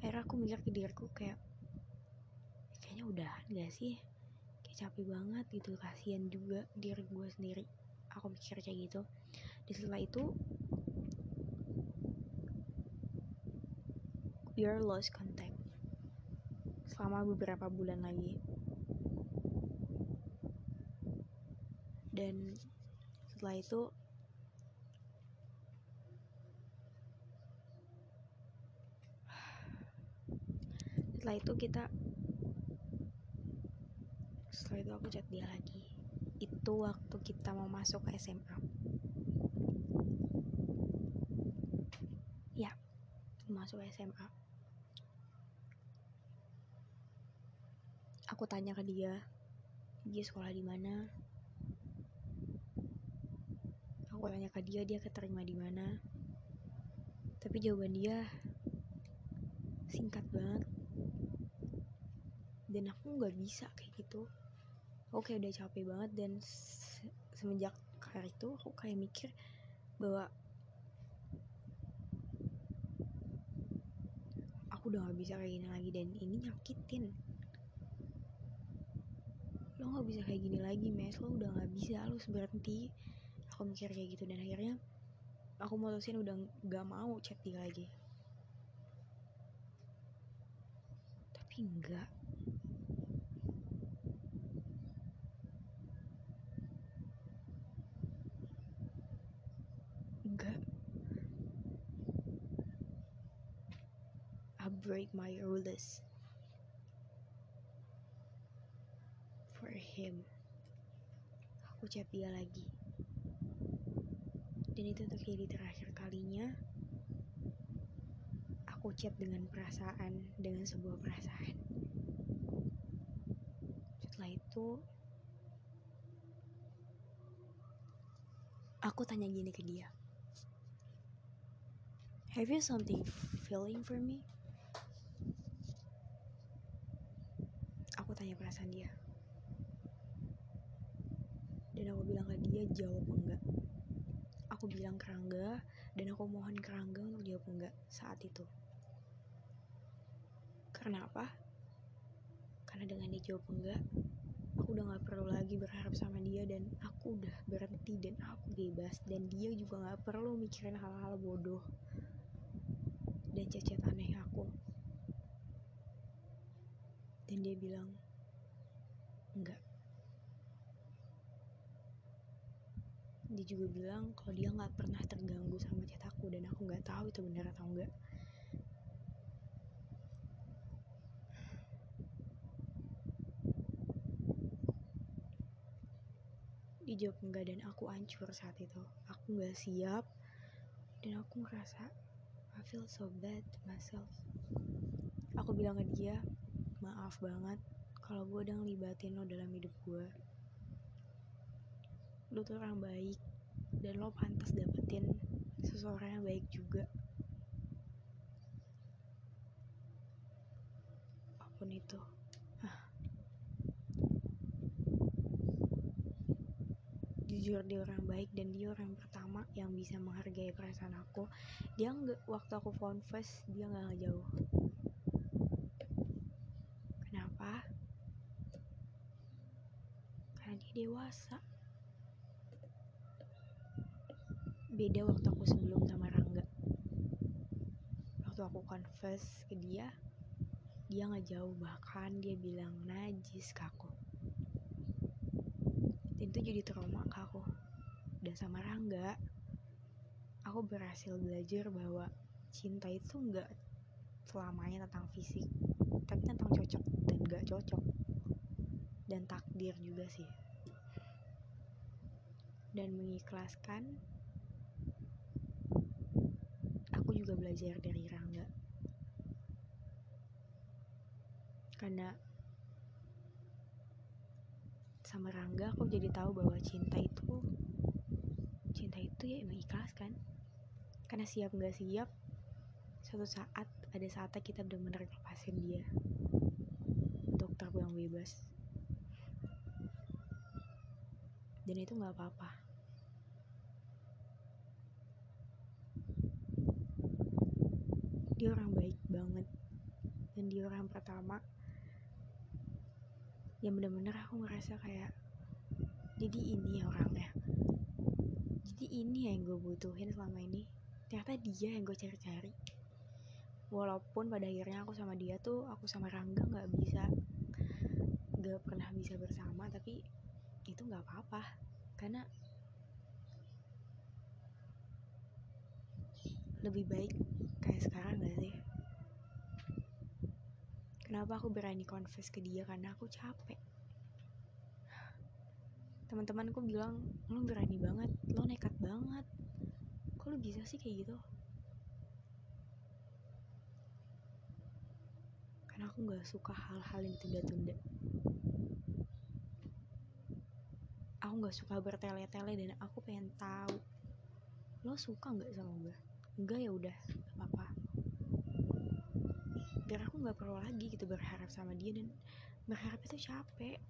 Akhirnya aku mikir ke diriku kayak kayaknya udah nggak sih? Kayak capek banget gitu kasihan juga diri gue sendiri. Aku mikir kayak gitu. Dan setelah itu are lost contact. Selama beberapa bulan lagi dan setelah itu setelah itu kita setelah itu aku chat dia lagi. Itu waktu kita mau masuk SMA ya masuk SMA aku tanya ke dia dia sekolah di mana aku tanya ke dia dia keterima di mana. Tapi jawaban dia singkat banget. Dan aku nggak bisa kayak gitu. Kayak udah capek banget dan se semenjak hari itu aku kayak mikir bahwa aku udah gak bisa kayak gini lagi dan ini nyakitin. Lo gak bisa kayak gini lagi mes. Lo udah gak bisa. Lo harus berhenti aku mikir kayak gitu dan akhirnya aku mutusin udah gak mau chat dia lagi. Tapi enggak enggak I break my rules for him. Aku chat dia lagi dan itu untuk jadi terakhir kalinya aku chat dengan perasaan dengan sebuah perasaan. Setelah itu aku tanya gini ke dia. Have you something feeling for me? Aku tanya perasaan dia. Dan aku bilang ke dia jawab enggak aku bilang kerangga dan aku mohon kerangga untuk jawab enggak saat itu. Karena apa? Karena dengan dia jawab enggak aku udah gak perlu lagi berharap sama dia dan aku udah berhenti dan aku bebas dan dia juga gak perlu mikirin hal-hal bodoh dan cacat aneh aku. Dan dia bilang enggak dia juga bilang kalau dia nggak pernah terganggu sama chat aku dan aku nggak tahu itu benar atau enggak dijawab enggak dan aku hancur saat itu. Aku nggak siap dan aku ngerasa I feel so bad myself. Aku bilang ke dia maaf banget kalau gue udah ngelibatin lo dalam hidup gue. Lo tuh orang baik dan lo pantas dapetin seseorang yang baik juga. Apa pun itu. Hah. jujur dia orang baik dan dia orang pertama yang bisa menghargai perasaan aku. Dia nggak waktu aku confess dia nggak jauh kenapa? Karena dia dewasa. Beda waktu aku sebelum sama Rangga. Waktu aku confess ke dia dia nggak jauh bahkan dia bilang najis ke aku. Itu jadi trauma ke aku. Dan sama Rangga aku berhasil belajar bahwa cinta itu nggak selamanya tentang fisik tapi tentang cocok dan gak cocok. Dan takdir juga sih. Dan mengikhlaskan aku juga belajar dari Rangga. Karena sama Rangga aku jadi tahu bahwa cinta itu cinta itu ya emang ikhlas kan. Karena siap nggak siap suatu saat ada saatnya kita benar-benar dia untuk terbang bebas. Dan itu nggak apa-apa dia orang baik banget. Dan dia orang pertama yang bener-bener aku ngerasa kayak jadi ini ya orangnya. Jadi ini yang gue butuhin selama ini. Ternyata dia yang gue cari-cari. Walaupun pada akhirnya aku sama dia tuh aku sama Rangga nggak bisa nggak pernah bisa bersama tapi itu nggak apa-apa. Karena lebih baik kayak sekarang gak sih kenapa aku berani confess ke dia? Karena aku capek. Teman-temanku bilang lo berani banget lo nekat banget. Kok lo bisa sih kayak gitu? Karena aku nggak suka hal-hal yang tunda-tunda. Aku nggak suka bertele-tele dan aku pengen tahu lo suka nggak sama gue enggak ya udah biar aku nggak perlu lagi gitu berharap sama dia dan berharap itu capek.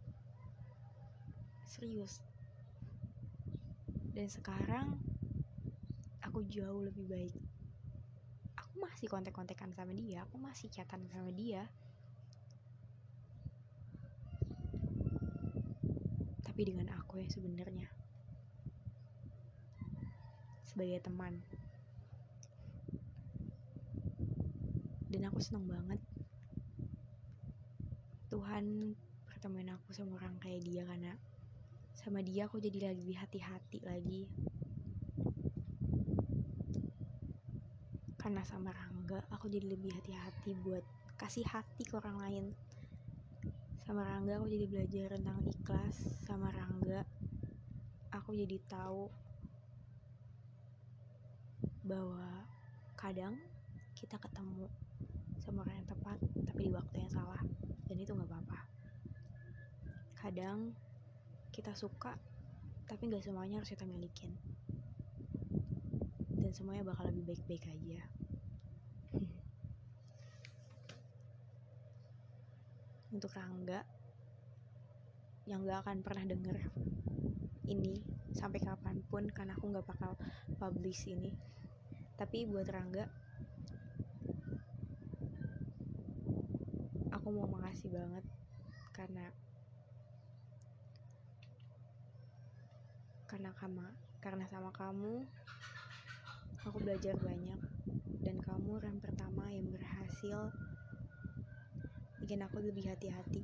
Serius. Dan sekarang aku jauh lebih baik. Aku masih kontek-kontekan sama dia aku masih chatan sama dia. Tapi dengan aku yang sebenarnya. Sebagai teman dan aku seneng banget. Tuhan pertemuin aku sama orang kayak dia karena sama dia aku jadi lebih hati-hati lagi. Karena sama Rangga aku jadi lebih hati-hati buat kasih hati ke orang lain. Sama Rangga aku jadi belajar tentang ikhlas. Sama Rangga aku jadi tahu bahwa kadang kita ketemu sama orang yang tepat tapi di waktu yang salah. Dan itu nggak apa-apa. Kadang kita suka tapi nggak semuanya harus kita milikin. Dan semuanya bakal lebih baik-baik aja. Untuk Rangga yang gak akan pernah denger ini sampai kapan pun karena aku nggak bakal publish ini. Tapi buat Rangga aku mau makasih banget karena karena kamu karena sama kamu aku belajar banyak dan kamu orang pertama yang berhasil bikin aku lebih hati-hati.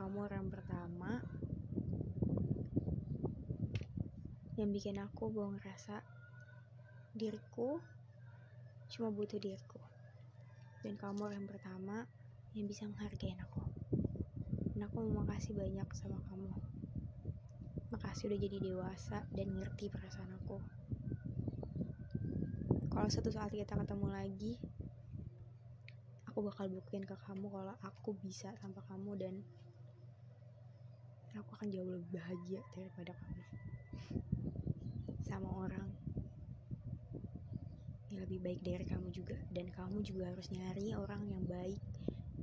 Kamu orang pertama yang bikin aku bawa ngerasa diriku cuma butuh diriku. Dan kamu orang pertama yang bisa menghargai aku dan aku mau makasih banyak sama kamu. Makasih udah jadi dewasa dan ngerti perasaan aku. Kalau suatu saat kita ketemu lagi aku bakal buktiin ke kamu kalau aku bisa tanpa kamu dan aku akan jauh lebih bahagia daripada kamu. Sama orang yang lebih baik dari kamu juga. Dan kamu juga harus nyari orang yang baik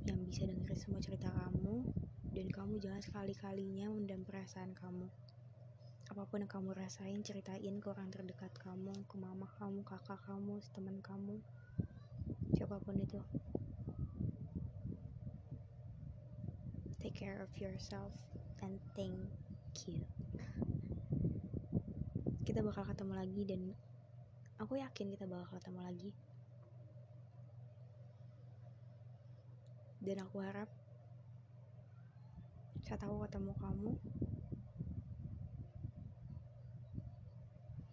yang bisa dengerin semua cerita kamu dan kamu jangan sekali-kalinya mendam perasaan kamu. Apa pun yang kamu rasain ceritain ke orang terdekat kamu ke mama kamu kakak kamu teman kamu siapa pun itu. Take care of yourself and thank you. Kita bakal ketemu lagi dan aku yakin kita bakal ketemu lagi dan aku harap saat aku ketemu kamu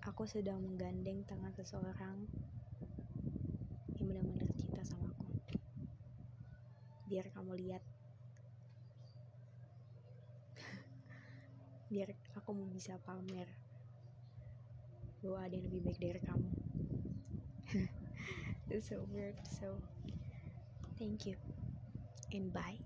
aku sedang menggandeng tangan seseorang yang benar-benar cinta sama aku. Biar kamu lihat. Biar aku mau bisa pamer bahwa ada yang lebih baik dari kamu. It's so weird so thank you and bye